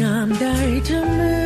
งามได้เธอเมือ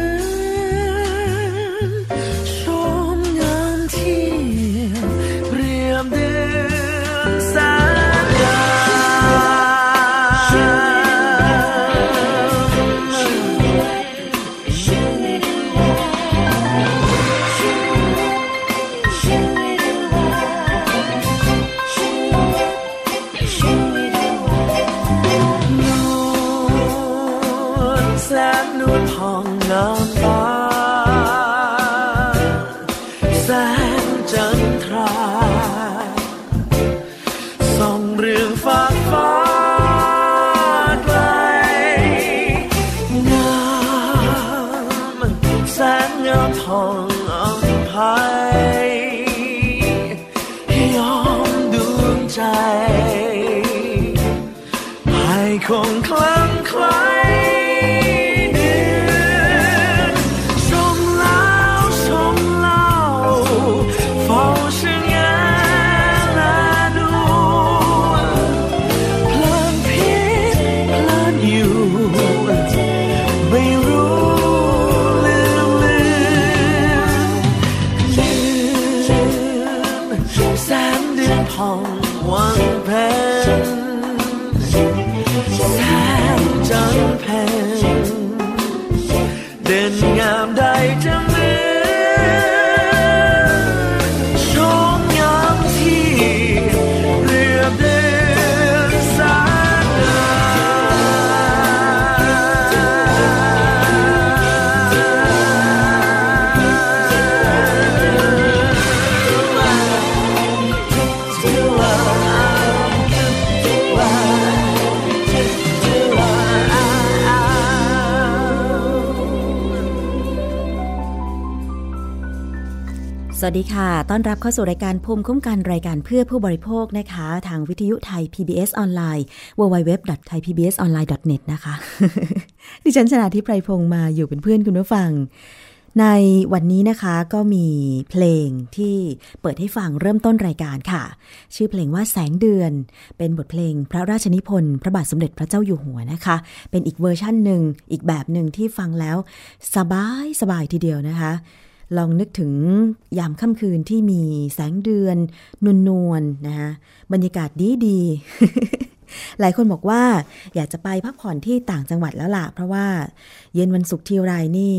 สวัสดีค่ะ ต้อนรับเข้าสู่รายการภูมิคุ้มกันรายการเพื่อผู้บริโภคนะคะ ทางวิทยุไทย PBS ออนไลน์ www.thaipbsonline.net นะคะ ดิฉันชนะทิพไพรพงศ์มาอยู่เป็นเพื่อนคุณผู้ฟัง ในวันนี้นะคะก็มีเพลงที่เปิดให้ฟังเริ่มต้นรายการค่ะ ชื่อเพลงว่าแสงเดือน เป็นบทเพลงพระราชนิพนธ์พระบาทสมเด็จพระเจ้าอยู่หัวนะคะ เป็นอีกเวอร์ชั่นหนึ่งอีกแบบหนึ่งที่ฟังแล้ว สบายสบายทีเดียวนะคะ ลองนึกถึงยามค่ำคืนที่มีแสงเดือน นวลนวลๆนะคะบรรยากาศดีดีๆหลายคนบอกว่าอยากจะไปพักผ่อนที่ต่างจังหวัดแล้วล่ะ เพราะว่าเย็นวันศุกร์ที่ไรนี่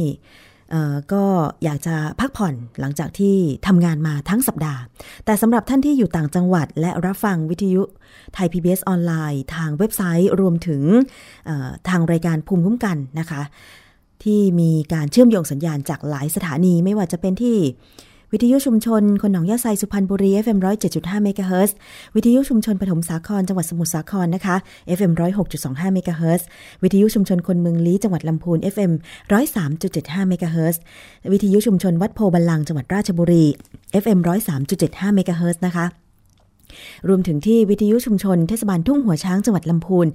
ก็อยากจะพักผ่อนหลังจากที่ทำงานมาทั้งสัปดาห์ แต่สำหรับท่านที่อยู่ต่างจังหวัด และรับฟังวิทยุไทย PBS ออนไลน์ ทางเว็บไซต์รวมถึงทางรายการภูมิคุ้มกันนะคะ ที่มีการเชื่อมโยงสัญญาณจากหลายสถานีไม่ว่าจะเป็นที่ วิทยุชุมชน คนหนองยาไซสุพรรณบุรี FM 107.5เมกะเฮิรตซ์วิทยุชุมชนปฐมสาครจังหวัดสมุทรสาครนะคะ FM 106.25เมกะเฮิรตซ์วิทยุชุมชนคนเมืองลี้จังหวัดลำพูน FM 103.75เมกะเฮิรตซ์วิทยุชุมชนวัดโพบัลลังจังหวัดราชบุรี FM 103.75เมกะเฮิรตซ์นะคะ รวมถึงที่วิทยุชุมชนเทศบาลทุ่งหัวช้างจังหวัดลำพูน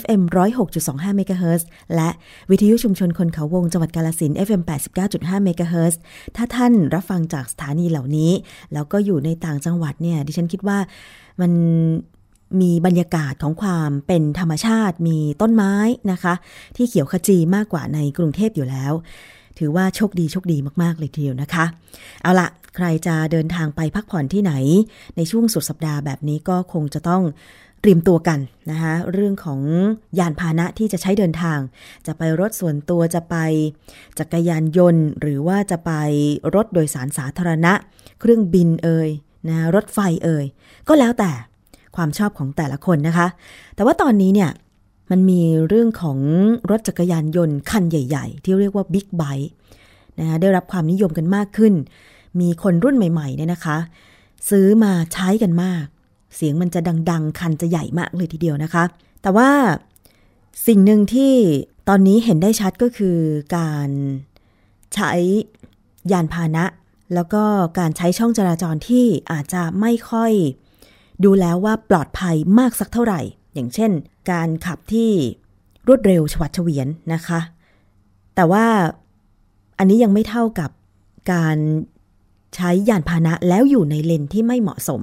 FM 106.25เมกะเฮิรตซ์และวิทยุชุมชนคนเขาวงจังหวัดกาลสิน FM 89.5เมกะเฮิรตซ์ถ้าท่านรับฟังจากสถานีเหล่านี้ แล้วก็อยู่ในต่างจังหวัดเนี่ยดิฉันคิดว่ามันมีบรรยากาศของความเป็นธรรมชาติมีต้นไม้นะคะ ที่เขียวขจีมากกว่าในกรุงเทพอยู่แล้ว ถือว่าโชคดีโชคดีมาก ๆ เลยทีเดียวนะคะ เอาละ ใครจะเดินทางไปพักผ่อนที่ไหน ในช่วงสุดสัปดาห์แบบนี้ก็คงจะต้องเตรียมตัวกันนะคะเรื่องของยานพาหนะที่จะใช้เดินทาง จะไปรถส่วนตัวจะไปจักรยานยนต์ หรือว่าจะไปรถโดยสารสาธารณะ เครื่องบินเอ่ยนะรถไฟเอ่ยก็แล้วแต่ความชอบของแต่ละคนนะคะ แต่ว่าตอนนี้เนี่ยมันมีเรื่องของรถจักรยานยนต์คันใหญ่ ๆ ที่เรียกว่าบิ๊กไบค์นะคะได้รับความนิยมกันมากขึ้น มีคนรุ่นใหม่ๆเนี่ยนะคะ ซื้อมาใช้กันมาก เสียงมันจะดัง ๆ คันจะใหญ่มากเลยทีเดียวนะคะ แต่ว่าสิ่งหนึ่งที่ตอนนี้เห็นได้ชัดก็คือการใช้ยานพาหนะ แล้วก็การใช้ช่องจราจรที่อาจจะไม่ค่อยดูแล้วว่าปลอดภัยมากสักเท่าไหร่ อย่างเช่น การขับที่รวดเร็วฉวัดเฉวียนนะคะ แต่ว่าอันนี้ยังไม่เท่ากับการ ใช้ยานพาหนะแล้วอยู่ในเลนที่ไม่เหมาะสม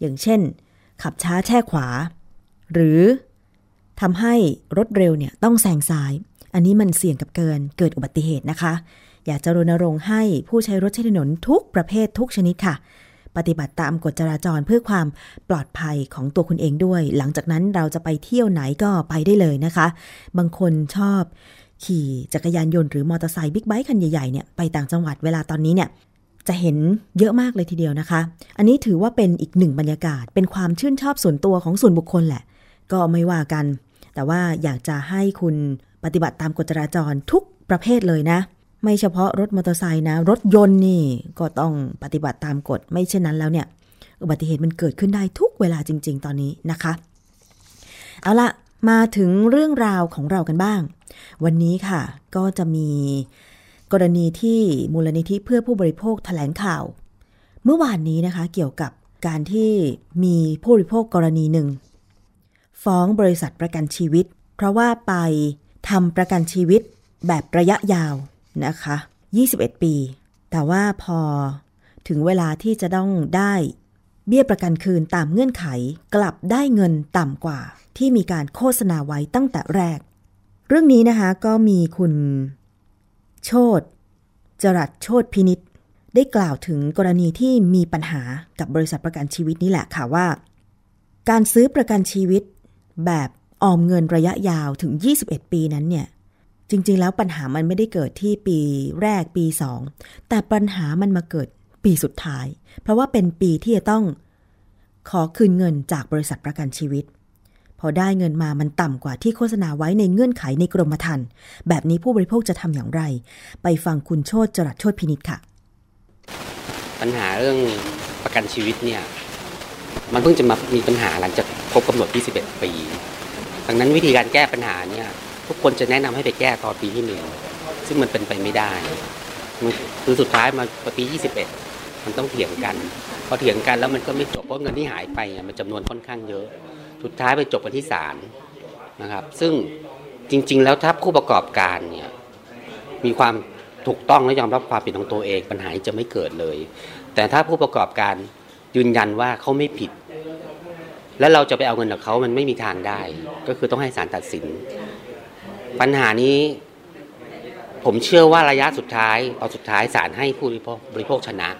อย่างเช่น ขับช้าแช่ขวา หรือทำให้รถเร็วเนี่ยต้องแซงซ้าย อันนี้มันเสี่ยงกับเกินเกิดอุบัติเหตุนะคะ อยากจะรณรงค์ให้ผู้ใช้รถใช้ถนนทุกประเภททุกชนิดค่ะ ปฏิบัติตามกฎจราจรเพื่อความปลอดภัยของตัวคุณเองด้วย หลังจากนั้นเราจะไปเที่ยวไหนก็ไปได้เลยนะคะ บางคนชอบขี่จักรยานยนต์หรือมอเตอร์ไซค์บิ๊กไบค์คันใหญ่ๆเนี่ยไปต่างจังหวัดเวลาตอนนี้เนี่ย จะเห็นเยอะมากเลยทีเดียวนะคะ อันนี้ถือว่าเป็นอีกหนึ่งบรรยากาศ เป็นความชื่นชอบส่วนตัวของส่วนบุคคลแหละ ก็ไม่ว่ากัน แต่ว่าอยากจะให้คุณปฏิบัติตามกฎจราจรทุกประเภทเลยนะ ไม่เฉพาะรถมอเตอร์ไซค์นะ รถยนต์นี่ก็ต้องปฏิบัติตามกฎ ไม่เช่นนั้นแล้วเนี่ย อุบัติเหตุมันเกิดขึ้นได้ทุกเวลาจริง ๆ ตอนนี้นะคะ เอาละมาถึงเรื่องราวของเรากันบ้าง วันนี้ค่ะ ก็จะมี กรณีที่มูลนิธิเพื่อผู้บริโภคแถลงข่าว เมื่อวานนี้นะคะเกี่ยวกับการที่มีผู้บริโภคกรณีหนึ่ง ฟ้องบริษัทประกันชีวิต เพราะว่าไปทำประกันชีวิตแบบระยะยาวนะคะ 21 ปี แต่ว่าพอถึงเวลาที่จะต้องได้เบี้ยประกันคืนตามเงื่อนไขกลับได้เงินต่ำกว่า ที่มีการโฆษณาไว้ตั้งแต่แรก เรื่องนี้นะคะก็มีคุณ โชตจรัสโชตพินิษได้กล่าวถึงกรณีที่มีปัญหากับบริษัทประกันชีวิตนี่แหละค่ะว่า การซื้อประกันชีวิต แบบออมเงินระยะยาวถึง 21 ปีนั้นเนี่ย จริง ๆ แล้วปัญหามันไม่ได้เกิดที่ปีแรกปีสองแต่ปัญหามันมาเกิดปีสุดท้าย เพราะว่าเป็นปีที่จะต้องขอคืนเงินจากบริษัทประกันชีวิต พอได้เงินมามันต่ำกว่าที่โฆษณาไว้ในเงื่อนไขในกรมธรรม์แบบนี้ผู้บริโภคจะทำอย่างไร ไปฟังคุณโชตจรัสโชตพินิษค่ะ ปัญหาเรื่องประกันชีวิตเนี่ย มันเพิ่งจะมามีปัญหาหลังจากครบกำหนด 21 ปี ดังนั้นวิธีการแก้ปัญหาเนี่ยทุกคนจะแนะนำให้ไปแก้ตอนปีที่หนึ่งซึ่งมันเป็นไปไม่ได้คือสุดท้ายมาปี 21 มันต้องเถียงกัน พอเถียงกันแล้วมันก็ไม่จบเพราะเงินที่หายไปเนี่ยมันจำนวนค่อนข้างเยอะ สุดท้ายไปจบกันที่ศาลนะครับ ซึ่งจริง ๆ แล้วถ้าผู้ประกอบการเนี่ยมีความถูกต้องและยอมรับความผิดของตัวเองปัญหาจะไม่เกิดเลย แต่ถ้าผู้ประกอบการยืนยันว่าเขาไม่ผิด แล้วเราจะไปเอาเงินจากเขามันไม่มีทางได้ ก็คือต้องให้ศาลตัดสิน ปัญหานี้ผมเชื่อว่าระยะสุดท้ายตอนสุดท้ายศาลให้ผู้บริโภคบริโภคชนะ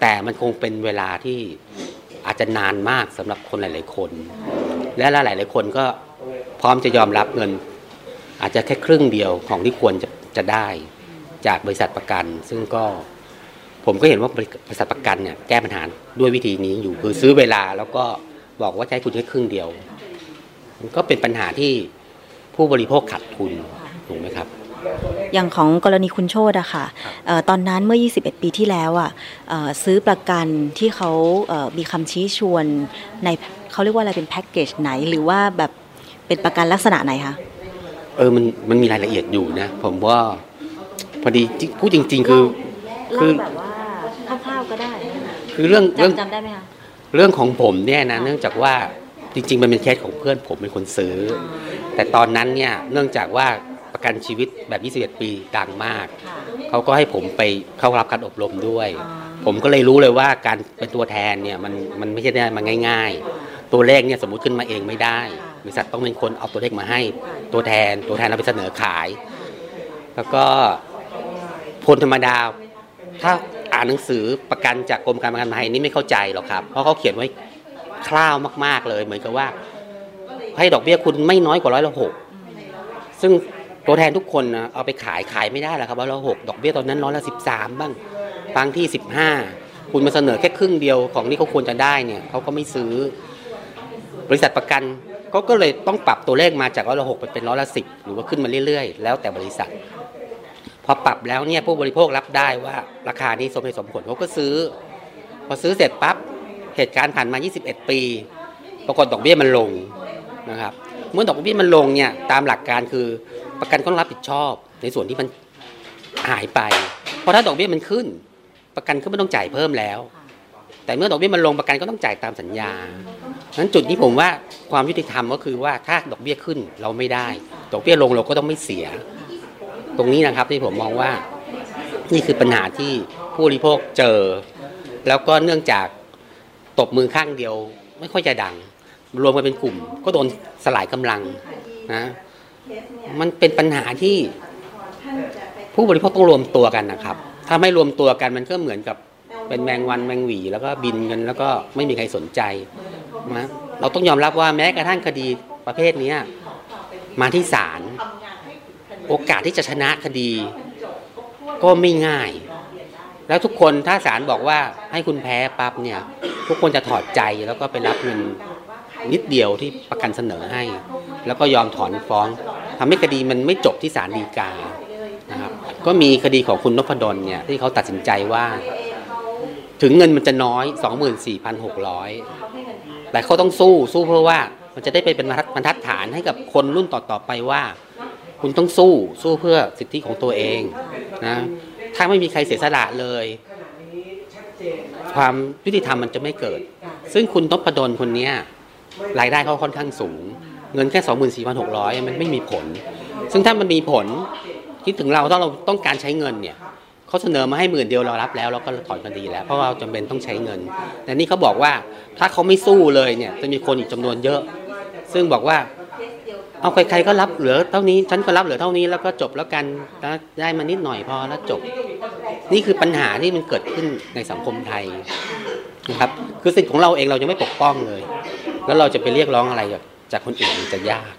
แต่มันคงเป็นเวลาที่อาจจะนานมากสำหรับคนหลาย ๆ คน และหลายหลายคนก็พร้อมจะยอมรับเงิน อาจจะแค่ครึ่งเดียวของที่ควรจะจะได้จากบริษัทประกัน ซึ่งก็ผมก็เห็นว่าบริษัทประกันเนี่ยแก้ปัญหาด้วยวิธีนี้อยู่คือซื้อเวลาแล้วก็บอกว่าใช้คุณแค่ครึ่งเดียว มันก็เป็นปัญหาที่ผู้บริโภคขาดทุนถูกไหมครับ อย่างของกรณีคุณโชตอะค่ะเอ่อตอนนั้นเมื่อ 21 ปีที่แล้วอะเอ่อซื้อประกันที่เขาเอ่อมีคำชี้ชวนในเขาเรียกว่าอะไรเป็นแพ็กเกจไหน หรือว่าแบบเป็นประกันลักษณะไหนคะ เออมันมันมีรายละเอียดอยู่นะ ผมว่าพอดีที่พูดจริง ๆ คือคือเล่าแบบว่าคร่าวๆก็ได้ คือเรื่องเรื่องจำจำได้ไหมคะเรื่องของผมเนี่ยนะเนื่องจากว่าจริง ๆ มันเป็นเคสของเพื่อนผมเป็นคนซื้อ แต่ตอนนั้นเนี่ยเนื่องจากว่า ประกันชีวิตแบบ 21 ปีดังมากค่ะเขาก็ให้ผมไปเข้ารับการอบรมด้วยอ๋อผมก็เลยรู้เลยว่าการเป็นตัวแทนเนี่ยมันมันไม่ใช่ได้มาง่าย ๆ ตัวเลขเนี่ยสมมุติขึ้นมาเองไม่ได้บริษัทต้องเป็นคนเอาตัวเลขมาให้ตัวแทน ตัวแทนเราไปเสนอขาย แล้วก็คนธรรมดา ถ้าอ่านหนังสือประกันจากกรมการประกันภัยนี่ไม่เข้าใจหรอกครับ เพราะเขาเขียนไว้คร่าวมาก ๆเลย เหมือนกับว่า ให้ดอกเบี้ยคุณไม่น้อยกว่าร้อยละหกซึ่ง ตัวแทนทุกคนนะเอาไปขายขายไม่ได้หรอกครับร้อยละหกดอกเบี้ยตอนนั้นร้อยละสิบสามบ้างบางที่สิบห้าคุณมาเสนอแค่ครึ่งเดียวของที่เขาควรจะได้เนี่ยเขาก็ไม่ซื้อ บริษัทประกันเขาก็เลยต้องปรับตัวเลขมาจากร้อยละหกเป็นร้อยละสิบหรือว่าขึ้นมาเรื่อยๆ แล้วแต่บริษัท พอปรับแล้วเนี่ยผู้บริโภครับได้ว่าราคานี้สมเหตุสมผลเขาก็ซื้อ พอซื้อเสร็จปั๊บเหตุการณ์ผ่านมา 21 ปี ปรากฏดอกเบี้ยมันลงนะครับ เมื่อดอกเบี้ยมันลงเนี่ยตามหลักการคือ ประกันก็ต้องรับผิดชอบในส่วนที่มันหายไป เพราะถ้าดอกเบี้ยมันขึ้น ประกันก็ไม่ต้องจ่ายเพิ่มแล้ว แต่เมื่อดอกเบี้ยมันลงประกันก็ต้องจ่ายตามสัญญานั้นจุดที่ผมว่าความยุติธรรมก็คือว่าถ้าดอกเบี้ยขึ้นเราไม่ได้ ดอกเบี้ยลงเราก็ต้องไม่เสีย ตรงนี้นะครับที่ผมมองว่านี่คือปัญหาที่ผู้บริโภคเจอ แล้วก็เนื่องจากตบมือข้างเดียว ไม่ค่อยจะดัง รวมกันเป็นกลุ่ม ก็โดนสลายกำลังนะ มันเป็นปัญหาที่ผู้บริโภคต้องรวมตัวกันนะครับ ถ้าไม่รวมตัวกันมันก็เหมือนกับเป็นแมงวันแมงหวี แล้วก็บินกันแล้วก็ไม่มีใครสนใจนะเราต้องยอมรับว่าแม้กระทั่งคดีประเภทเนี้ยมาที่ศาลโอกาสที่จะชนะคดี ก็ไม่ง่าย แล้วทุกคนถ้าศาลบอกว่าให้คุณแพ้ปั๊บเนี่ย ทุกคนจะถอดใจแล้วก็ไปรับเงิน นิดเดียวที่ประกันเสนอให้ แล้วก็ยอมถอนฟ้องทำให้คดีมันไม่จบที่ศาลฎีกานะครับก็มีคดีของคุณนพดลเนี่ยที่เขาตัดสินใจว่า ถึงเงินมันจะน้อย 24,600 แต่เขาต้องสู้สู้เพราะว่ามันจะได้ไปเป็นบรรทัดฐานให้กับคนรุ่นต่อๆไปว่า คุณต้องสู้สู้เพื่อสิทธิของตัวเองนะถ้าไม่มีใครเสียสละเลย ความยุติธรรมมันจะไม่เกิด ซึ่งคุณนพดลคนนี้ รายได้เขาค่อนข้างสูง เงินแค่ 24,600 มันไม่มีผล ซึ่งถ้ามันมีผลคิดถึงเราถ้าเราต้องการใช้เงินเนี่ยเขาเสนอมาให้หมื่นเดียวเรารับแล้วเราก็ถอนคดีแล้ว เพราะเราจำเป็นต้องใช้เงิน แต่นี่เขาบอกว่าถ้าเขาไม่สู้เลยเนี่ยจะมีคนอีกจำนวนเยอะ ซึ่งบอกว่าเอาใครๆก็รับเหลือเท่านี้ฉันก็รับเหลือเท่านี้แล้วก็จบแล้วกันนะได้มานิดหน่อยพอแล้วจบ นี่คือปัญหาที่มันเกิดขึ้นในสังคมไทยนะครับคือสิทธิ์ของเราเองเราจะไม่ปกป้องเลย แล้วเราจะไปเรียกร้องอะไรจากจากคนอื่นมันจะยาก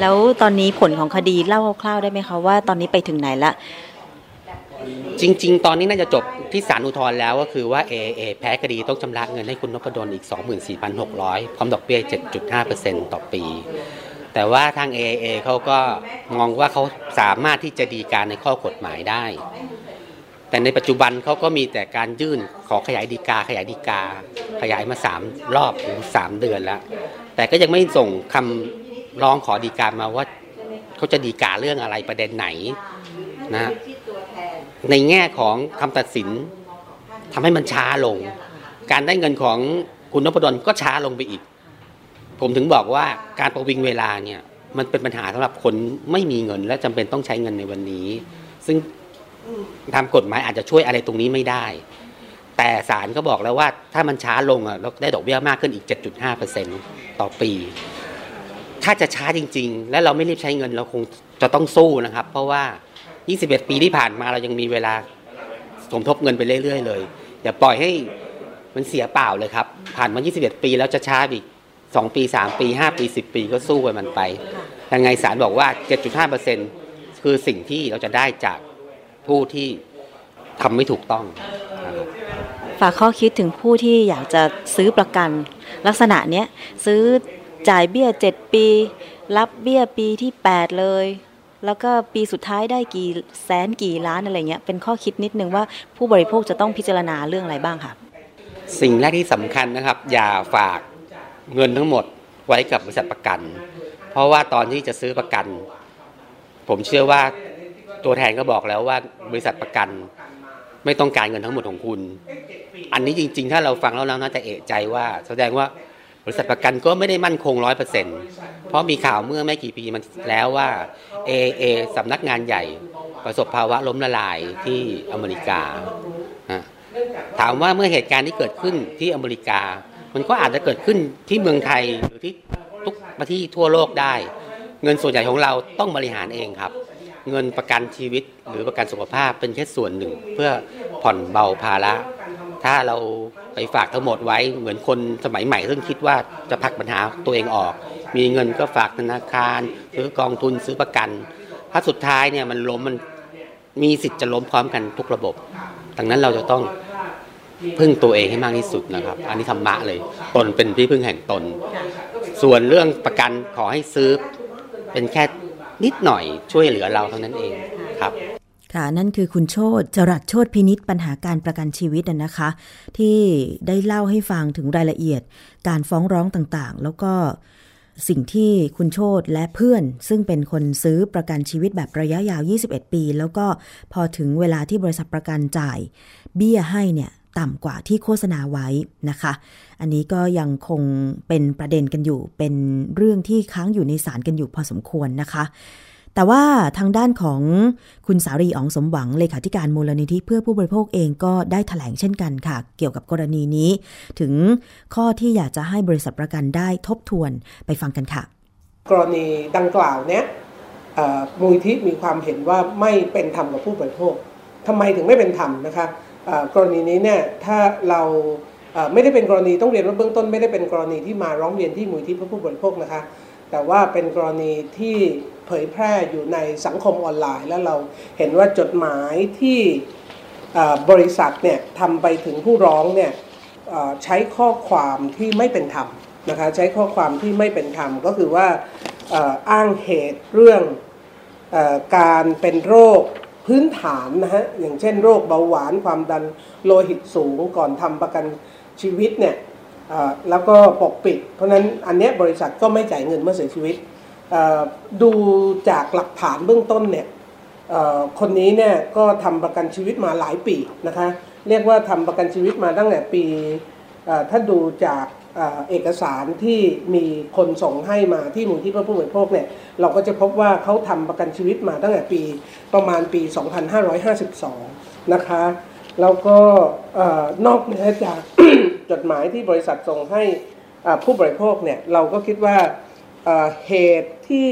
แล้วตอนนี้ผลของคดีเล่าคร่าวๆได้ไหมคะว่าตอนนี้ไปถึงไหนละจริง ๆ ตอนนี้น่าจะจบที่ศาลอุทธรณ์แล้วก็คือว่า AAA แพ้คดีต้องชำระเงินให้คุณนพดลอีก 24,600 พร้อมดอกเบี้ย 7.5%ต่อปี แต่ว่าทาง AAA เขาก็มองว่าเขาสามารถที่จะดีการในข้อกฎหมายได้ แต่ในปัจจุบันเขาก็มีแต่การยื่นขอขยายดีกาขยายดีกา ขยายมา 3 รอบหรือ3เดือนแล้ว แต่ก็ยังไม่ส่งคำร้องขอดีกามาว่าเขาจะดีกาเรื่องอะไรประเด็นไหนนะในแง่ของคำตัดสินทำให้มันช้าลง การได้เงินของคุณนพดลก็ช้าลงไปอีก ผมถึงบอกว่าการประวิงเวลาเนี่ยมันเป็นปัญหาสำหรับคนไม่มีเงินและจำเป็นต้องใช้เงินในวันนี้ ซึ่ง ทำกฎหมายอาจจะช่วยอะไรตรงนี้ไม่ได้ แต่ศาลก็บอกแล้วว่าถ้ามันช้าลงอะเราได้ดอกเบี้ยมากขึ้นอีก 7.5%ต่อปี ถ้าจะช้าจริง ๆ และเราไม่รีบใช้เงินเราคงจะต้องสู้นะครับ เพราะว่า 21 ปีที่ผ่านมาเรายังมีเวลาสมทบเงินไปเรื่อยๆ เลยอย่าปล่อยให้มันเสียเปล่าเลยครับ ผ่านมา 21 ปีแล้วจะช้าอีก2 ปี 3 ปี 5 ปี 10 ปีก็สู้กันมันไปยังไงศาลบอกว่า 7.5%คือสิ่งที่เราจะได้จาก ผู้ที่ทำไม่ถูกต้องนะครับฝากข้อคิดถึงผู้ที่อยากจะซื้อประกัน ลักษณะเนี้ยซื้อจ่ายเบี้ย 7 ปี รับเบี้ยปีที่ 8 เลย แล้วก็ปีสุดท้ายได้กี่แสนกี่ล้านอะไรเงี้ยเป็นข้อคิดนิดนึงว่าผู้บริโภคจะต้องพิจารณาเรื่องอะไรบ้างค่ะ สิ่งแรกที่สำคัญนะครับ อย่าฝากเงินทั้งหมดไว้กับบริษัทประกัน เพราะว่าตอนที่จะซื้อประกัน ผมเชื่อว่า ตัวแทนก็บอกแล้วว่าบริษัทประกันไม่ต้องการเงินทั้งหมดของคุณ อันนี้จริง ๆ ถ้าเราฟังแล้วเราน่าจะเอะใจว่า แสดงว่าบริษัทประกันก็ไม่ได้มั่นคงร้อยเปอร์เซ็นต์เพราะมีข่าวเมื่อไม่กี่ปีมันแล้วว่า AAA สำนักงานใหญ่ ประสบภาวะล้มละลายที่อเมริกา ถามว่าเมื่อเหตุการณ์ที่เกิดขึ้นที่อเมริกา มันก็อาจจะเกิดขึ้นที่เมืองไทยหรือที่ทุกประเทศทั่วโลกได้ เงินส่วนใหญ่ของเราต้องบริหารเองครับ เงินประกันชีวิตหรือประกันสุขภาพเป็นแค่ส่วนหนึ่ง เพื่อผ่อนเบาภาระ ถ้าเราไปฝากทั้งหมดไว้เหมือนคนสมัยใหม่ซึ่งคิดว่าจะผักปัญหาตัวเองออก มีเงินก็ฝากธนาคารซื้อกองทุนซื้อประกัน ถ้าสุดท้ายเนี่ยมันล้มมันมีสิทธิ์จะล้มพร้อมกันทุกระบบ ดังนั้นเราจะต้องพึ่งตัวเองให้มากที่สุดนะครับ อันนี้ธรรมะเลย ตนเป็นที่พึ่งแห่งตน ส่วนเรื่องประกันขอให้ซื้อเป็นแค่ นิดหน่อยช่วยเหลือเราเท่านั้นเองครับค่ะนั่นคือคุณโชตจรัสโชตพินิษปัญหาการประกันชีวิตน่ะนะคะ ที่ได้เล่าให้ฟังถึงรายละเอียด การฟ้องร้องต่างๆ แล้วก็สิ่งที่คุณโชตและเพื่อน ซึ่งเป็นคนซื้อประกันชีวิตแบบระยะยาว 21 ปี แล้วก็พอถึงเวลาที่บริษัทประกันจ่าย เบี้ยให้เนี่ย ต่ำกว่าที่โฆษณาไว้นะคะ อันนี้ก็ยังคงเป็นประเด็นกันอยู่ เป็นเรื่องที่ค้างอยู่ในศาลกันอยู่พอสมควรนะคะ แต่ว่าทางด้านของคุณสารีอ๋องสมหวังเลขาธิการมูลนิธิเพื่อผู้บริโภคเองก็ได้ถแถลงเช่นกันค่ะ เกี่ยวกับกรณีนี้ ถึงข้อที่อยากจะให้บริษัทประกันได้ทบทวนไปฟังกันค่ะ กรณีดังกล่าวเนี้ยมูลที่มีความเห็นว่าไม่เป็นธรรมกับผู้บริโภคทำไมถึงไม่เป็นธรรมนะคะ กรณีนี้เนี่ยถ้าเราไม่ได้เป็นกรณีต้องเรียนว่าเบื้องต้น ไม่ได้เป็นกรณีที่มาร้องเรียนที่มูลที่เพื่อผู้บริโภคนะคะ แต่ว่าเป็นกรณีที่เผยแพร่อยู่ในสังคมออนไลน์ แล้วเราเห็นว่าจดหมายที่บริษัทเนี่ยทำไปถึงผู้ร้องเนี่ยใช้ข้อความที่ไม่เป็นธรรมนะคะใช้ข้อความที่ไม่เป็นธรรมก็คือว่าอ้างเหตุเรื่องอการเป็นโรค พื้นฐานนะฮะอย่างเช่นโรคเบาหวานความดันโลหิตสูงก่อนทำประกันชีวิตเนี่ยแล้วก็ปกปิด เพราะนั้นอันเนี้ยบริษัทก็ไม่จ่ายเงินเมื่อเสียชีวิตดูจากหลักฐานเบื้องต้นเนี่ยคนนี้เนี่ยก็ทำประกันชีวิตมาหลายปีนะคะเรียกว่าทำประกันชีวิตมาตั้งแต่ปีถ้าดูจาก เอกสารที่มีคนส่งให้มาที่มูลที่เพื่อผู้บริโภคเนี่ยเราก็จะพบว่าเขาทำประกันชีวิตมาตั้งแต่ปีประมาณปี 2552 นะคะแล้วก็นอกเหนือจากจดหมายที่บริษัทส่งให้ผู้บริโภคเนี่ยเราก็คิดว่าเหตุที่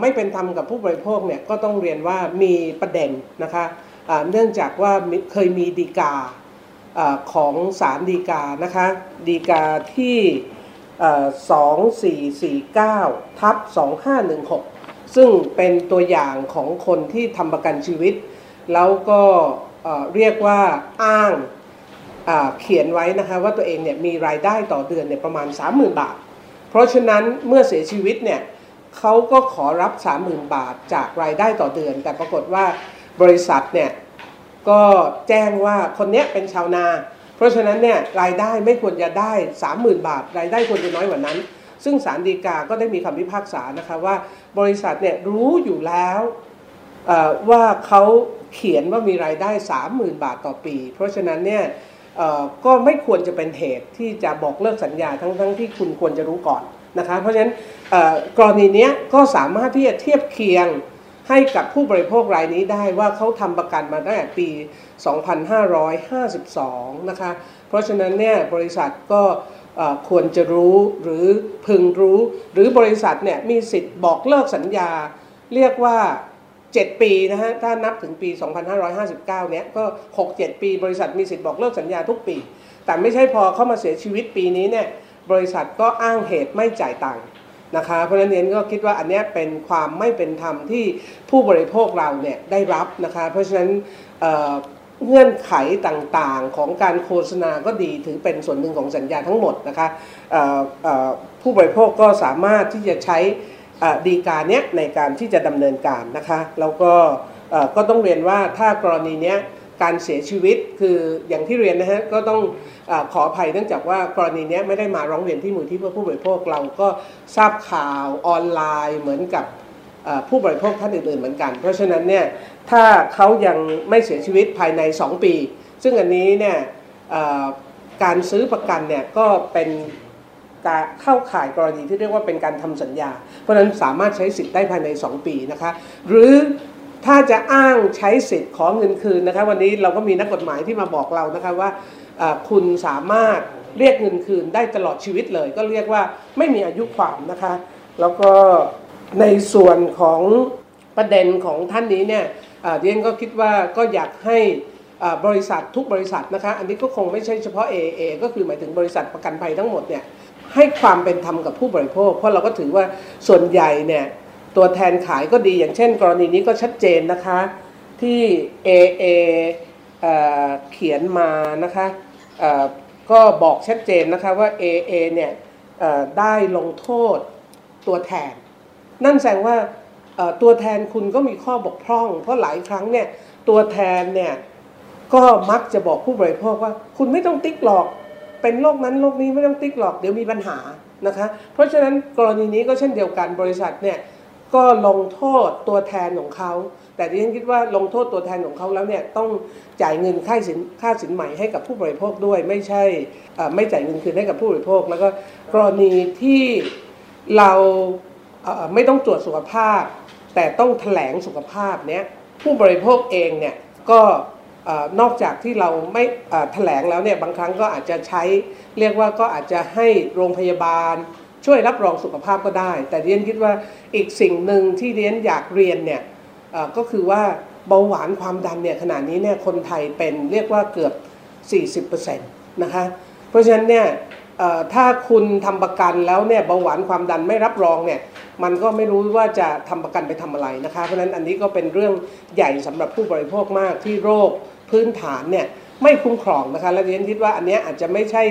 ไม่เป็นธรรมกับผู้บริโภคเนี่ยก็ต้องเรียนว่ามีประเด็นนะคะเนื่องจากว่าเคยมีดีกา ของศาลดีกานะคะดีกาที่ 2449 ทับ 2516 ซึ่งเป็นตัวอย่างของคนที่ทำประกันชีวิต แล้วก็เรียกว่าอ้างเขียนไว้นะคะว่าตัวเองเนี่ยมีรายได้ต่อเดือนเนี่ยประมาณ 30,000 บาท เพราะฉะนั้นเมื่อเสียชีวิตเนี่ยเขาก็ขอรับ 30,000 บาทจากรายได้ต่อเดือน แต่ปรากฏว่าบริษัทเนี่ย ก็แจ้งว่าคนเนี้ยเป็นชาวนา เพราะฉะนั้นเนี่ยรายได้ไม่ควรจะได้ 30,000 บาท รายได้ควรจะน้อยกว่านั้น ซึ่งศาลฎีกาก็ได้มีคำพิพากษานะคะว่าบริษัทเนี่ยรู้อยู่แล้วว่าเขาเขียนว่ามีรายได้ 30,000 บาทต่อปี เพราะฉะนั้นเนี่ยก็ไม่ควรจะเป็นเหตุที่จะบอกเลิกสัญญาทั้งทั้งที่คุณควรจะรู้ก่อนนะคะเพราะฉะนั้นกรณีนี้ก็สามารถที่จะเทียบเคียง ให้กับผู้บริโภครายนี้ได้ว่าเขาทำประกันมาตั้งแต่ปี 2552 นะคะ เพราะฉะนั้นเนี่ยบริษัทก็ควรจะรู้หรือพึงรู้ หรือบริษัทเนี่ยมีสิทธิ์บอกเลิกสัญญา เรียกว่า 7 ปีนะฮะถ้านับถึงปี 2559 เนี้ยก็ 6-7 ปี บริษัทมีสิทธิ์บอกเลิกสัญญาทุกปี แต่ไม่ใช่พอเข้ามาเสียชีวิตปีนี้เนี่ยบริษัทก็อ้างเหตุไม่จ่ายตังค์ นะคะ เพราะฉะนั้นเนนก็คิดว่าอันนี้เป็นความไม่เป็นธรรมที่ผู้บริโภคเราเนี่ยได้รับนะคะ เพราะฉะนั้นเเงื่อนไขต่างๆของการโฆษณาก็ดีถือเป็นส่วนหนึ่งของสัญญาทั้งหมดนะคะผู้บริโภคก็สามารถที่จะใช้ดีการเนี้ยในการที่จะดำเนินการนะคะ แล้วก็ก็ต้องเรียนว่าถ้ากรณีเนี้ย การเสียชีวิตคืออย่างที่เรียนนะฮะก็ต้องอขออภัยเนื่องจากว่ากรณีนี้ไม่ได้มาร้องเรียนที่มูลที่เพื่อผู้บริโภคเราก็ทราบข่าวออนไลน์เหมือนกับผู้บริโภคท่านอื่นๆเหมือนกัน เพราะฉะนั้นเนี่ยถ้าเขายังไม่เสียชีวิตภายใน 2 ปี ซึ่งอันนี้เนี่ยการซื้อประกันเนี่ยก็เป็นการเข้าข่ายกรณีที่เรียกว่าเป็นการทำสัญญา เพราะฉะนั้นสามารถใช้สิทธิ์ได้ภายใน 2 ปีนะคะ หรือ ถ้าจะอ้างใช้สิทธิ์ขอเงินคืนนะคะวันนี้เราก็มีนักกฎหมายที่มาบอกเรานะคะว่าคุณสามารถเรียกเงินคืนได้ตลอดชีวิตเลย ก็เรียกว่าไม่มีอายุความนะคะ แล้วก็ในส่วนของประเด็นของท่านนี้เนี่ยเดียนก็คิดว่าก็อยากให้บริษัททุกบริษัทนะคะอันนี้ก็คงไม่ใช่เฉพาะ AA ก็คือหมายถึงบริษัทประกันภัยทั้งหมดเนี่ยให้ความเป็นธรรมกับผู้บริโภค เพราะเราก็ถือว่าส่วนใหญ่เนี่ย ตัวแทนขายก็ดีอย่างเช่น กรณีนี้ก็ชัดเจนนะคะที่ AA เอ่อเขียนมานะคะก็บอกชัดเจนนะคะว่า AA เนี่ยได้ลงโทษตัวแทน นั่นแสดงว่าตัวแทนคุณก็มีข้อบกพร่อง เพราะหลายครั้งเนี่ยตัวแทนเนี่ยก็มักจะบอกผู้บริโภคว่า คุณไม่ต้องติ๊กหรอก เป็นโรคนั้นโรคนี้ไม่ต้องติ๊กหรอกเดี๋ยวมีปัญหานะคะ เพราะฉะนั้นกรณีนี้ก็เช่นเดียวกันบริษัทเนี่ย ก็ลงโทษตัวแทนของเขา แต่ดิฉันคิดว่าลงโทษตัวแทนของเขาแล้วเนี่ยต้องจ่ายเงินค่าสินค่าสินใหม่ให้กับผู้บริโภคด้วย ไม่ใช่ไม่จ่ายเงินคืนให้กับผู้บริโภค แล้วก็กรณีที่เราไม่ต้องตรวจสุขภาพ แต่ต้องแถลงสุขภาพเนี้ยผู้บริโภคเองเนี่ยก็นอกจากที่เราไม่แถลงแล้วเนี่ยบางครั้งก็อาจจะใช้เรียกว่าก็อาจจะให้โรงพยาบาล ช่วยรับรองสุขภาพก็ได้ แต่เรียนคิดว่าอีกสิ่งหนึ่งที่เรียนอยากเรียนเนี่ยก็คือว่าเบาหวานความดันเนี่ยขณะนี้เนี่ยคนไทยเป็นเรียกว่าเกือบ 40%นะคะเพราะฉะนั้นเนี่ยถ้าคุณทำประกันแล้วเนี่ยเบาหวานความดันไม่รับรองเนี่ยมันก็ไม่รู้ว่าจะทำประกันไปทำอะไรนะคะเพราะฉะนั้นอันนี้ก็เป็นเรื่องใหญ่สำหรับผู้บริโภคมากที่โรคพื้นฐานเนี่ยไม่คุ้มครองนะคะและเรียนคิดว่าอันเนี้ยอาจจะไม่ใช่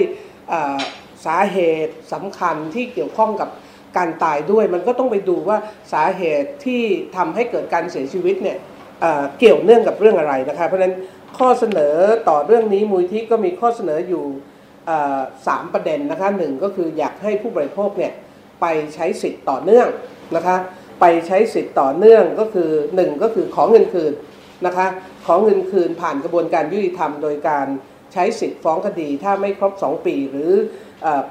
สาเหตุสำคัญที่เกี่ยวข้องกับการตายด้วย มันก็ต้องไปดูว่าสาเหตุที่ทำให้เกิดการเสียชีวิตเนี่ยเเกี่ยวเนื่องกับเรื่องอะไรนะคะเพราะฉะนั้นข้อเสนอต่อเรื่องนี้มูลที่ก็มีข้อเสนออยู่สามประเด็นนะคะหนึ่งก็คืออยากให้ผู้บริโภคเนี่ยไปใช้สิทธิ์ต่อเนื่องนะคะไปใช้สิทธิ์ต่อเนื่องก็คือหนึ่งก็คือขอเงินคืนนะคะขอเงินคืนผ่านกระบวนการยุติธรรมโดยการใช้สิทธิ์ฟ้องคดีถ้าไม่ครบ 2 ปีหรือ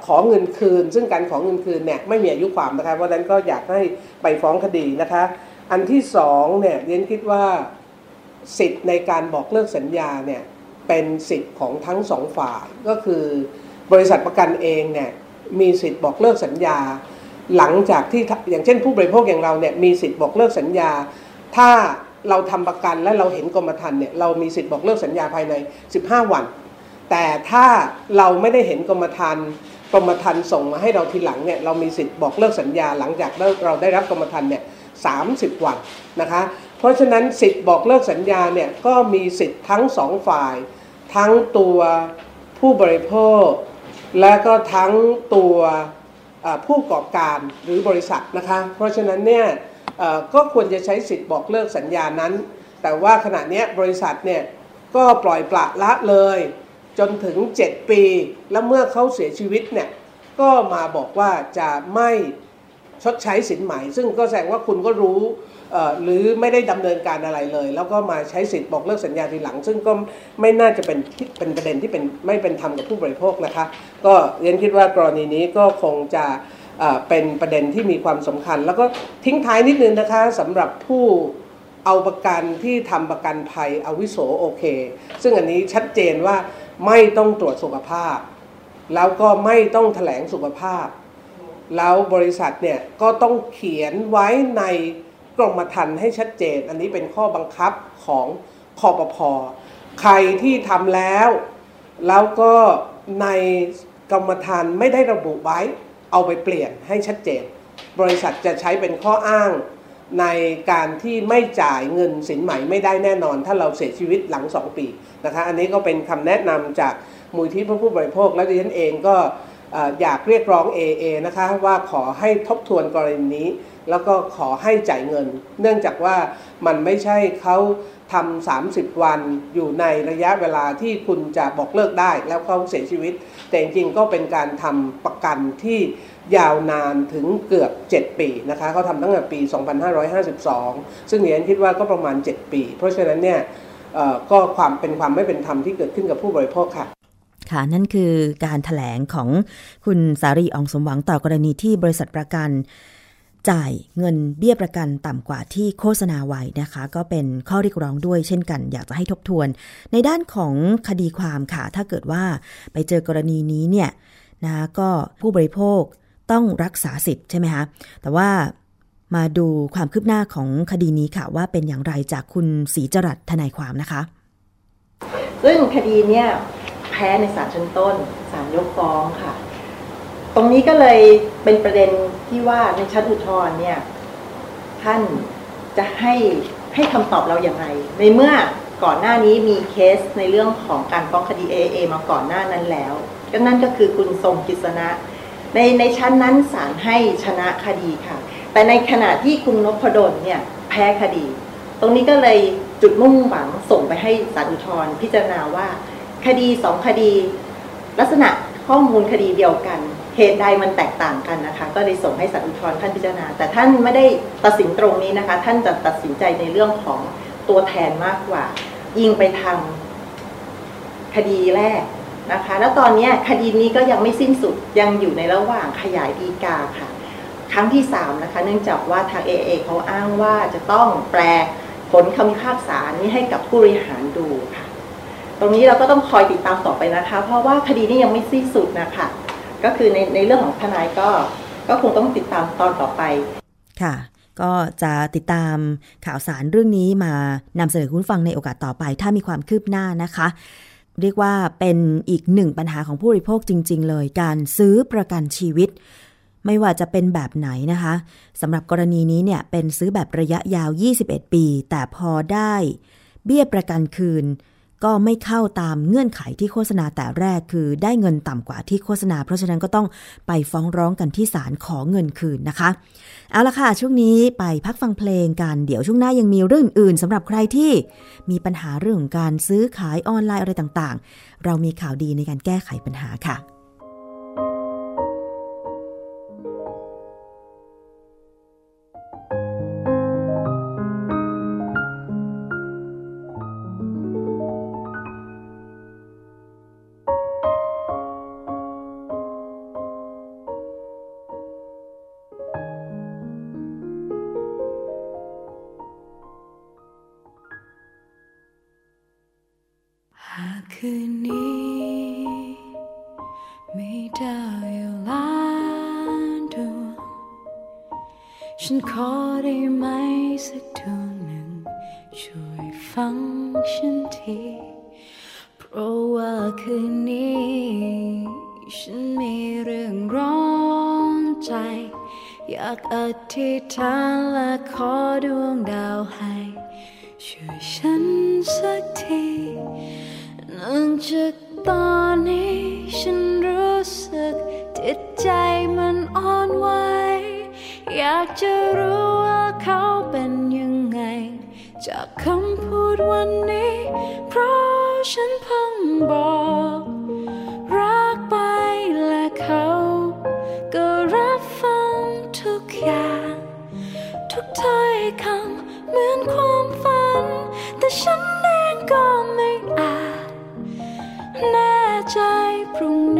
ขอเงินคืน ซึ่งการขอเงินคืนเนี่ยไม่มีอายุความนะคะเพราะฉะนั้นก็อยากให้ไปฟ้องคดีนะคะ อันที่สองเนี่ยเรียนคิดว่าสิทธิ์ในการบอกเลิกสัญญาเนี่ยเป็นสิทธิ์ของทั้งสองฝ่ายก็คือบริษัทประกันเองเนี่ยมีสิทธิ์บอกเลิกสัญญา หลังจากที่อย่างเช่นผู้บริโภคอย่างเราเนี่ยมีสิทธิ์บอกเลิกสัญญา ถ้าเราทำประกันและเราเห็นกรมธรรม์เนี่ยเรามีสิทธิ์บอกเลิกสัญญาภายใน 15 วัน แต่ถ้าเราไม่ได้เห็นกรมธรรม์กรมธรรม์ส่งมาให้เราทีหลังเนี่ยเรามีสิทธิ์บอกเลิกสัญญาหลังจากเราได้รับกรมธรรม์เนี่ย30วันนะคะ เพราะฉะนั้นสิทธิ์บอกเลิกสัญญาเนี่ยก็มีสิทธิ์ทั้งสองฝ่าย ทั้งตัวผู้บริโภค และก็ทั้งตัวผู้ประกอบการหรือบริษัทนะคะ เพราะฉะนั้นเนี่ยก็ควรจะใช้สิทธิ์บอกเลิกสัญญานั้น แต่ว่าขณะนี้บริษัทเนี่ยก็ปล่อยปละละเลย จนถึง 7 ปี แล้วเมื่อเขาเสียชีวิตเนี่ยก็มาบอกว่าจะไม่ชดใช้สินไหม ซึ่งก็แสดงว่าคุณก็รู้หรือไม่ได้ดำเนินการอะไรเลย แล้วก็มาใช้สิทธิ์บอกเลิกสัญญาทีหลัง ซึ่งก็ไม่น่าจะเป็นเป็นประเด็นที่เป็นไม่เป็นธรรมกับผู้บริโภคนะคะ ก็เรียนคิดว่ากรณีนี้ก็คงจะเป็นประเด็นที่มีความสำคัญ แล้วก็ทิ้งท้ายนิดนึงนะคะสำหรับผู้เอาประกันที่ทำประกันภัยอาวิโสโอเค ซึ่งอันนี้ชัดเจนว่า ไม่ต้องตรวจสุขภาพ แล้วก็ไม่ต้องแถลงสุขภาพ แล้วบริษัทเนี่ยก็ต้องเขียนไว้ในกรมธรรม์ให้ชัดเจน อันนี้เป็นข้อบังคับของคอปพอใครที่ทำแล้ว แล้วก็ในกรรมธรรม์ไม่ได้ระบุไว้ เอาไปเปลี่ยนให้ชัดเจน บริษัทจะใช้เป็นข้ออ้าง ในการที่ไม่จ่ายเงินสินใหม่ไม่ได้แน่นอน ถ้าเราเสียชีวิตหลัง 2 ปีนะคะอันนี้ก็เป็นคำแนะนำจากมูลที่ผู้ผู้บริโภคและดิฉันเองก็เอ่ออยากเรียกร้อง AA นะคะว่าขอให้ทบทวนกรณีนี้ แล้วก็ขอให้จ่ายเงิน เนื่องจากว่ามันไม่ใช่เขา ทำ30 วันอยู่ในระยะเวลาที่คุณจะบอกเลิกได้แล้วเขาเสียชีวิต แต่จริงๆก็เป็นการทำประกันที่ยาวนานถึงเกือบ 7 ปีนะคะเขาทำตั้งแต่ปี 2552 ซึ่งเนียนคิดว่าก็ประมาณ 7 ปี เพราะฉะนั้นเนี่ยก็ความเป็นความไม่เป็นธรรมที่เกิดขึ้นกับผู้บริโภคค่ะค่ะนั่นคือการถแถลงของคุณสารีอองสมหวังต่อกรณีที่บริษัทประกัน จ่ายเงินเบี้ยประกันต่ำกว่าที่โฆษณาไว้นะคะ ก็เป็นข้อเรียกร้องด้วยเช่นกัน อยากจะให้ทบทวน ในด้านของคดีความค่ะ ถ้าเกิดว่าไปเจอกรณีนี้เนี่ยนะก็ผู้บริโภคต้องรักษาสิทธิ์ใช่ไหมคะแต่ว่ามาดูความคืบหน้าของคดีนี้ค่ะ ว่าเป็นอย่างไรจากคุณศรีจรัสทนายความนะคะ ซึ่งคดีเนี่ยแพ้ในศาลชั้นต้นศาลยกฟ้องค่ะ ตรงนี้ก็เลยเป็นประเด็นที่ว่าในชั้นอุทธรณ์เนี่ย ท่านจะให้ให้คำตอบเราอย่างไร ในเมื่อก่อนหน้านี้มีเคสในเรื่องของการฟ้องคดี AA มาก่อนหน้านั้นแล้วก็นั่นก็คือคุณทรงกิษณะ ในในชั้นนั้นศาลให้ชนะคดีค่ะ แต่ในขณะที่คุณนพดลเนี่ยแพ้คดี ตรงนี้ก็เลยจุดมุ่งหวังส่งไปให้ศาลอุทธรณ์พิจารณาว่า คดีสองคดี ลักษณะข้อมูลคดีเดียวกัน เหตุใดมันแตกต่างกันนะคะ ก็เลยส่งให้ศาลอุทธรณ์ท่านพิจารณา แต่ท่านไม่ได้ตัดสินตรงนี้นะคะ ท่านจะตัดสินใจในเรื่องของตัวแทนมากกว่า ยิงไปทางคดีแรกนะคะ แล้วตอนนี้คดีนี้ก็ยังไม่สิ้นสุดยังอยู่ในระหว่างขยายดีกาค่ะ ครั้งที่ 3 นะคะ เนื่องจากว่าทาง AA เขาอ้างว่าจะต้องแปลผลคำพิพากษานี้ให้กับผู้บริหารดูค่ะ ตรงนี้เราก็ต้องคอยติดตามต่อไปนะคะ เพราะว่าคดีนี้ยังไม่สิ้นสุดนะคะ ก็คือในในเรื่องของทนายก็ก็คงต้องติดตามตอนต่อไป ค่ะ ก็จะติดตามข่าวสารเรื่องนี้มานำเสนอคุณฟังในโอกาสต่อไป ถ้ามีความคืบหน้านะคะ เรียกว่าเป็นอีกหนึ่งปัญหาของผู้บริโภคจริง ๆ เลย การซื้อประกันชีวิต ไม่ว่าจะเป็นแบบไหนนะคะสำหรับกรณีนี้เนี่ยเป็นซื้อแบบระยะยาว 21 ปี แต่พอได้เบี้ยประกันคืน ก็ไม่เข้าตามเงื่อนไขที่โฆษณาแต่แรกคือได้เงินต่ำกว่าที่โฆษณา เพราะฉะนั้นก็ต้องไปฟ้องร้องกันที่ศาลขอเงินคืนนะคะ เอาละค่ะ ช่วงนี้ไปพักฟังเพลงกัน เดี๋ยวช่วงหน้ายังมีเรื่องอื่นสำหรับใครที่มีปัญหาเรื่องของการซื้อขายออนไลน์อะไรต่างๆ เรามีข่าวดีในการแก้ไขปัญหาค่ะ ธิษฐานและขอดวงดาวให้ช่วยฉันสักทีนื่งจากตอนนี้ฉันรู้สึกจิตใจมันอ่อนไหวอยากจะรู้ว่าเขาเป็นยังไง จากคำพูดวันนี้ เพราะฉันเพิ่งบอก มือนความฝัน แต่ฉันเองก็ไม่อาจแน่ใจพรุ่งนี้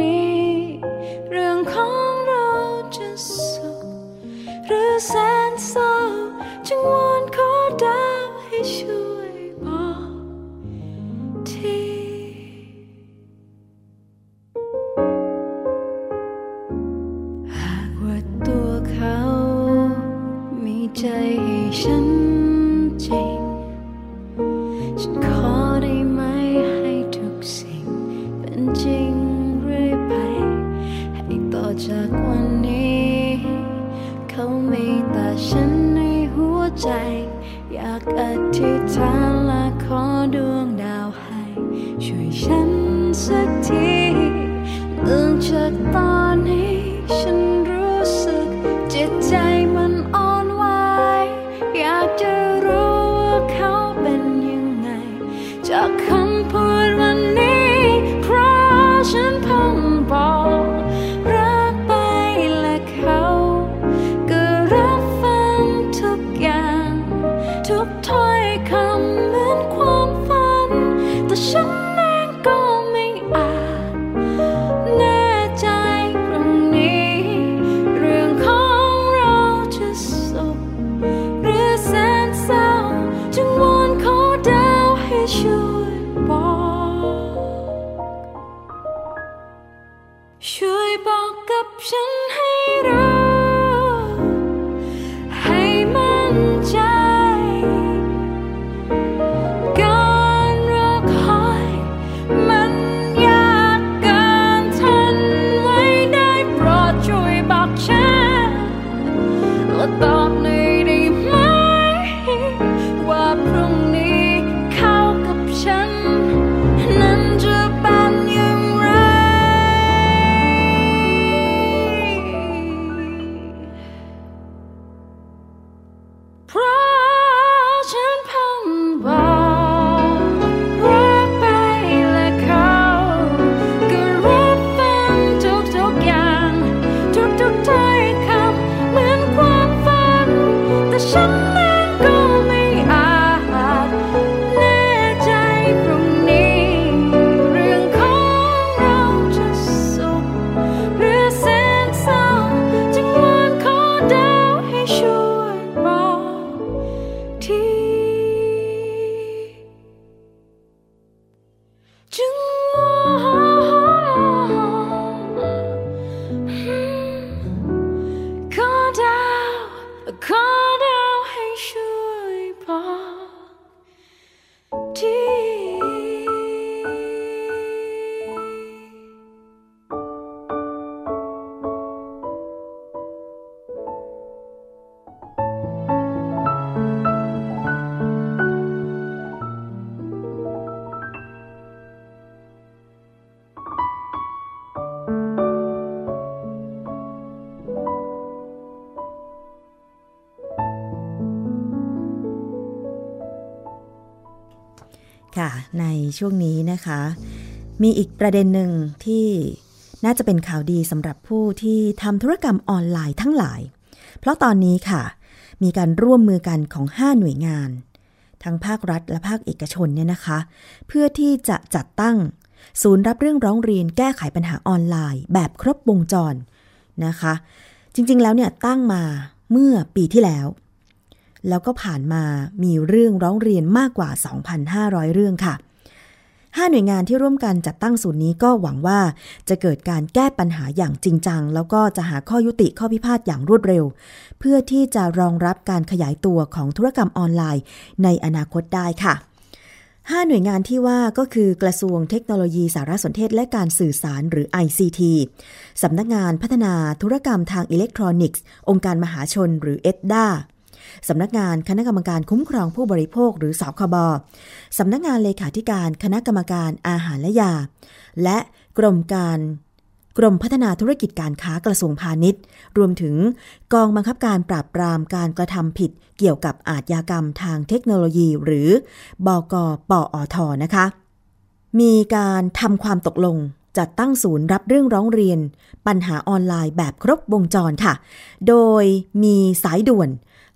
ช่วงนี้นะคะ มีอีกประเด็นหนึ่งที่น่าจะเป็นข่าวดีสำหรับผู้ที่ทำธุรกรรมออนไลน์ทั้งหลาย เพราะตอนนี้ค่ะ มีการร่วมมือกันของ 5 หน่วยงาน ทั้งภาครัฐและภาคเอกชนเนี่ยนะคะ เพื่อที่จะจัดตั้ง ศูนย์รับเรื่องร้องเรียนแก้ไขปัญหาออนไลน์ แบบครบวงจรนะคะ จริงๆแล้วเนี่ยตั้งมาเมื่อปีที่แล้ว แล้วก็ผ่านมามีเรื่องร้องเรียนมากกว่า 2,500 เรื่องค่ะ ห้าหน่วยงานที่ร่วมกันจัดตั้งศูนย์นี้ก็หวังว่าจะเกิดการแก้ปัญหาอย่างจริงจัง แล้วก็จะหาข้อยุติข้อพิพาทอย่างรวดเร็ว เพื่อที่จะรองรับการขยายตัวของธุรกรรมออนไลน์ ในอนาคตได้ค่ะห้าหน่วยงานที่ว่าก็คือกระทรวงเทคโนโลยีสารสนเทศและการสื่อสารหรือ ICT สำนักงานพัฒนาธุรกรรมทางอิเล็กทรอนิกส์ องค์การมหาชนหรือ EDDA สำนักงานคณะกรรมการคุ้มครองผู้บริโภคหรือสคบสำนักงานเลขาธิการคณะกรรมการอาหารและยา และกรมการกรมพัฒนาธุรกิจการค้ากระทรวงพาณิชย์ รวมถึงกองบังคับการปราบปรามการกระทำผิดเกี่ยวกับอาชญากรรมทางเทคโนโลยี หรือบกปอทนะคะ มีการทำความตกลงจัดตั้งศูนย์รับเรื่องร้องเรียน ปัญหาออนไลน์แบบครบวงจรค่ะ โดยมีสายด่วน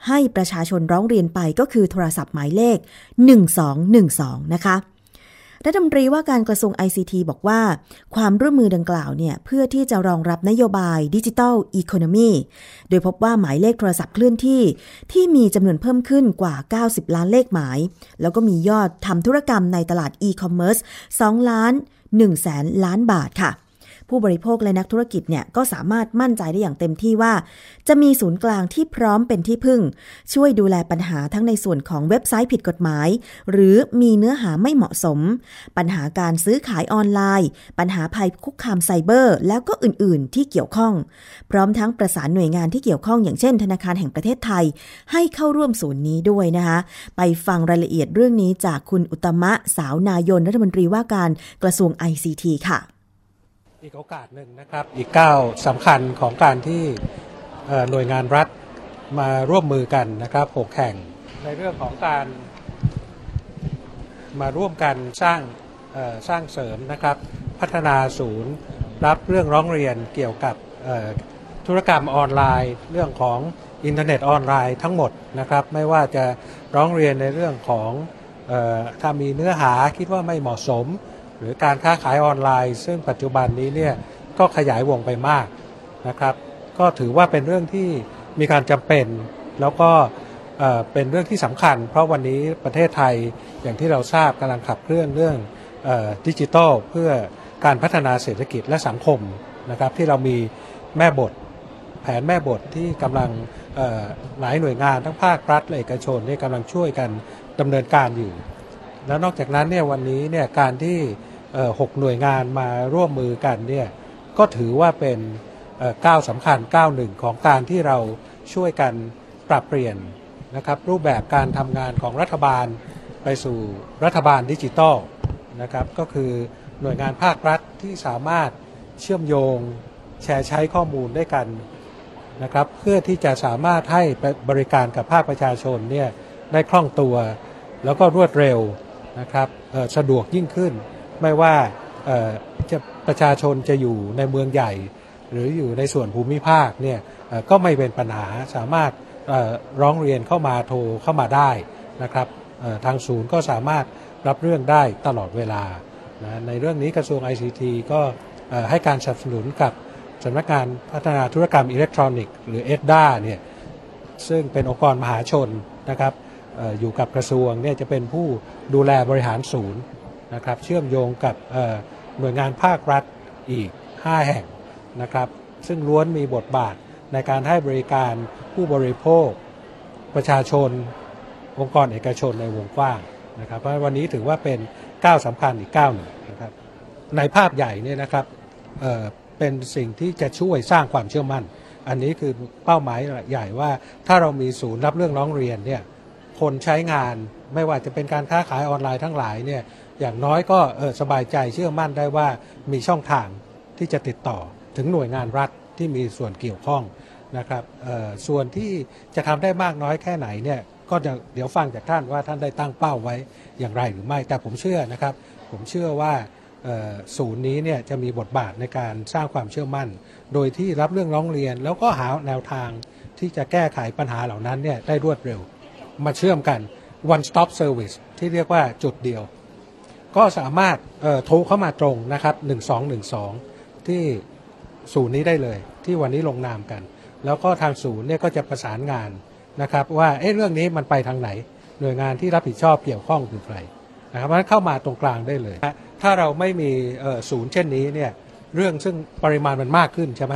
ให้ประชาชนร้องเรียนไปก็คือโทรศัพท์หมายเลข 1212 นะคะรัฐมนตรีว่าการกระทรวง ICT บอกว่า ความร่วมมือดังกล่าวเนี่ยเพื่อที่จะรองรับนโยบายดิจิทัลอีโคโนมีโดยพบว่าหมายเลขโทรศัพท์เคลื่อนที่ ที่มีจำนวนเพิ่มขึ้นกว่า 90 ล้านเลขหมาย แล้วก็มียอดทำธุรกรรมในตลาดอีคอมเมิร์ซ2ล้าน1แสนล้านบาทค่ะ ผู้บริโภคและนักธุรกิจเนี่ยก็สามารถมั่นใจได้อย่างเต็มที่ว่า จะมีศูนย์กลางที่พร้อมเป็นที่พึ่ง ช่วยดูแลปัญหาทั้งในส่วนของเว็บไซต์ผิดกฎหมาย หรือมีเนื้อหาไม่เหมาะสม ปัญหาการซื้อขายออนไลน์ ปัญหาภัยคุกคามไซเบอร์ แล้วก็อื่น ๆ ที่เกี่ยวข้อง พร้อมทั้งประสานหน่วยงานที่เกี่ยวข้องอย่างเช่น ธนาคารแห่งประเทศไทย ให้เข้าร่วมศูนย์นี้ด้วยนะคะไปฟังรายละเอียดเรื่องนี้จากคุณอุตมะสาวนายนรัฐมนตรีว่าการกระทรวง ICT ค่ะ อีกโอกาสหนึ่งนะครับ อีกก้าวสำคัญของการที่หน่วยงานรัฐมาร่วมมือกันนะครับหกแห่งในเรื่องของการมาร่วมกันสร้างสร้างเสริมนะครับ พัฒนาศูนย์รับเรื่องร้องเรียนเกี่ยวกับธุรกรรมออนไลน์ เรื่องของอินเทอร์เน็ตออนไลน์ทั้งหมดนะครับ ไม่ว่าจะร้องเรียนในเรื่องของออถ้ามีเนื้อหาคิดว่าไม่เหมาะสม หรือการค้าขายออนไลน์ ซึ่งปัจจุบันนี้เนี่ยก็ขยายวงไปมากนะครับ ก็ถือว่าเป็นเรื่องที่มีการจำเป็น แล้วก็เป็นเรื่องที่สำคัญ เพราะวันนี้ประเทศไทยอย่างที่เราทราบกำลังขับเคลื่อนเรื่องดิจิทัลเพื่อการพัฒนาเศรษฐกิจและสังคมนะครับ ที่เรามีแม่บทแผนแม่บทที่กำลังหลายหน่วยงานทั้งภาครัฐและเอกชนนี่กำลังช่วยกันดำเนินการอยู่ แล้วนอกจากนั้นเนี่ยวันนี้เนี่ยการที่หกหน่วยงานมาร่วมมือกันเนี่ยก็ถือว่าเป็นเก้าวสำคัญก้าวหนึ่งของการที่เราช่วยกันปรับเปลี่ยนนะครับรูปแบบการทำงานของรัฐบาลไปสู่รัฐบาลดิจิทัลนะครับก็คือหน่วยงานภาครัฐที่สามารถเชื่อมโยงแชร์ใช้ข้อมูลด้วยกันนะครับเพื่อที่จะสามารถให้บริการกับภาคประชาชนเนี่ยได้คล่องตัว แล้วก็รวดเร็ว นะครับสะดวกยิ่งขึ้น ไม่ว่าจะประชาชนจะอยู่ในเมืองใหญ่ หรืออยู่ในส่วนภูมิภาคเนี่ยก็ไม่เป็นปัญหาสามารถร้องเรียนเข้ามาโทรเข้ามาได้นะครับทางศูนย์ก็สามารถรับเรื่องได้ตลอดเวลานะในเรื่องนี้กระทรวง ICT ก็ให้การสนับสนุนกับสำนักงานพัฒนาธุรกรรมอิเล็กทรอนิกส์หรือ EDDA เนี่ยซึ่งเป็นองค์กรมหาชนนะครับ อยู่กับกระทรวงเนี่ยจะเป็นผู้ดูแลบริหารศูนย์นะครับเชื่อมโยงกับหน่วยงานภาครัฐอีก 5 แห่งนะครับซึ่งล้วนมีบทบาทในการให้บริการผู้บริโภค ประชาชน องค์กรเอกชนในวงกว้างนะครับเพราะวันนี้ถือว่าเป็นก้าวสำคัญอีกก้าวหนึ่งนะครับในภาพใหญ่เนี่ยนะครับเเป็นสิ่งที่จะช่วยสร้างความเชื่อมั่น อันนี้คือเป้าหมายใหญ่ว่าถ้าเรามีศูนย์รับเรื่องร้องเรียนเนี่ย คนใช้งานไม่ว่าจะเป็นการค้าขายออนไลน์ทั้งหลายเนี่ยอย่างน้อยก็เออสบายใจเชื่อมั่นได้ว่ามีช่องทางที่จะติดต่อถึงหน่วยงานรัฐที่มีส่วนเกี่ยวข้องนะครับส่วนที่จะทำได้มากน้อยแค่ไหนเนี่ยก็จะเดี๋ยวฟังจากท่านว่าท่านได้ตั้งเป้าไว้อย่างไรหรือไม่แต่ผมเชื่อนะครับ ผมเชื่อว่าศูนย์นี้เนี่ยจะมีบทบาทในการสร้างความเชื่อมั่น โดยที่รับเรื่องร้องเรียน แล้วก็หาแนวทางที่จะแก้ไขปัญหาเหล่านั้นเนี่ยได้รวดเร็ว มาเชื่อมกัน one stop service ที่เรียกว่าจุดเดียว ก็สามารถโทรเข้ามาตรงนะครับ 1212 ที่ศูนย์นี้ได้เลย ที่วันนี้ลงนามกัน แล้วก็ทางศูนย์เนี่ยก็จะประสานงานนะครับว่าเอ๊ะเรื่องนี้มันไปทางไหน หน่วยงานที่รับผิดชอบเกี่ยวข้องคือใครนะครับเพราะฉะนั้นเข้ามาตรงกลางได้เลย ถ้าเราไม่มีศูนย์เช่นนี้เนี่ยเรื่องซึ่งปริมาณมันมากขึ้นใช่ไหม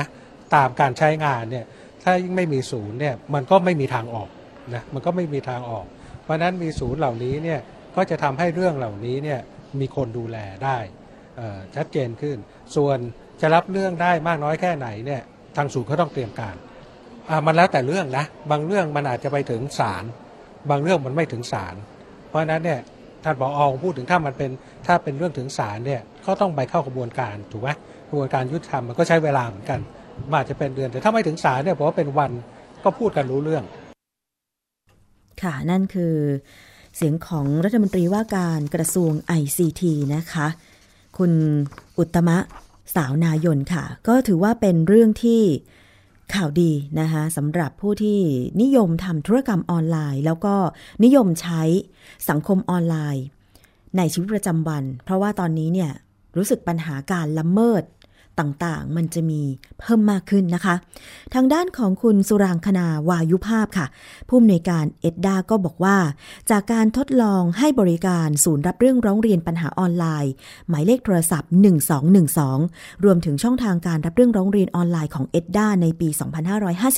ตามการใช้งานเนี่ยถ้ายิ่งไม่มีศูนย์เนี่ยมันก็ไม่มีทางออก นะมันก็ไม่มีทางออก เพราะนั้นมีศูนย์เหล่านี้เนี่ยก็จะทำให้เรื่องเหล่านี้เนี่ยมีคนดูแลได้ชัดเจนขึ้น ส่วนจะรับเรื่องได้มากน้อยแค่ไหนเนี่ยทางศูนย์เขาต้องเตรียมการมันแล้วแต่เรื่องนะบางเรื่องมันอาจจะไปถึงศาลบางเรื่องมันไม่ถึงศาลเพราะนั้นเนี่ยท่านผออพูดถึงถ้ามันเป็นถ้าเป็นเรื่องถึงศาลเนี่ยก็ต้องไปเข้ากระบวนการถูกไหมกระบวนการยุติธรรมมันก็ใช้เวลาเหมือนกันมันอาจจะเป็นเดือนแต่ถ้าไม่ถึงศาลเนี่ยผมว่าเป็นวันก็พูดกันรู้เรื่อง ค่ะ นั่นคือเสียงของรัฐมนตรีว่าการกระทรวง ICT นะคะ คุณอุตมะสาวนายนค่ะ ก็ถือว่าเป็นเรื่องที่ข่าวดีนะคะสำหรับผู้ที่นิยมทำธุรกรรมออนไลน์ แล้วก็นิยมใช้สังคมออนไลน์ ในชีวิตประจำวัน เพราะว่าตอนนี้เนี่ยรู้สึกปัญหาการละเมิด ต่างๆ มันจะมีเพิ่มมากขึ้นนะคะ ทางด้านของคุณสุรางคนาวายุภาพค่ะ ผู้อำนวยการเอ็ดดาก็บอกว่า จากการทดลองให้บริการศูนย์รับเรื่องร้องเรียนปัญหาออนไลน์ หมายเลขโทรศัพท์ 1212 รวมถึงช่องทางการรับเรื่องร้องเรียนออนไลน์ของเอ็ดดาในปี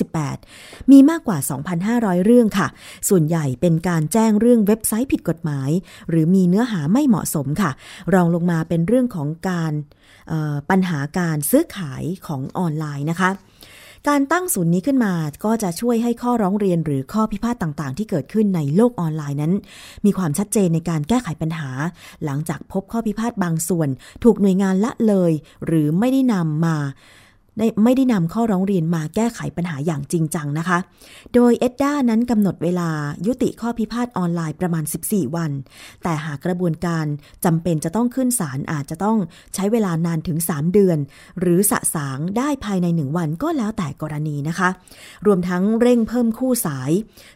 2558 มีมากกว่า 2,500 เรื่องค่ะ ส่วนใหญ่เป็นการแจ้งเรื่องเว็บไซต์ผิดกฎหมาย หรือมีเนื้อหาไม่เหมาะสมค่ะ รองลงมาเป็นเรื่องของการปัญหาการซื้อขายของออนไลน์นะคะ การตั้งศูนย์นี้ขึ้นมาก็จะช่วยให้ข้อร้องเรียนหรือข้อพิพาทต่างๆ ที่เกิดขึ้นในโลกออนไลน์นั้น มีความชัดเจนในการแก้ไขปัญหา หลังจากพบข้อพิพาทบางส่วน ถูกหน่วยงานละเลย หรือไม่ได้นำมา ได้ไม่ได้นำข้อร้องเรียนมาแก้ไขปัญหาอย่างจริงจังนะคะ โดยเอ็ดด้านั้นกำหนดเวลายุติข้อพิพาทออนไลน์ประมาณ 14 วัน แต่หากกระบวนการจำเป็นจะต้องขึ้นศาลอาจจะต้องใช้เวลานานถึง 3 เดือน หรือสะสางได้ภายใน 1 วันก็แล้วแต่กรณีนะคะ รวมทั้งเร่งเพิ่มคู่สาย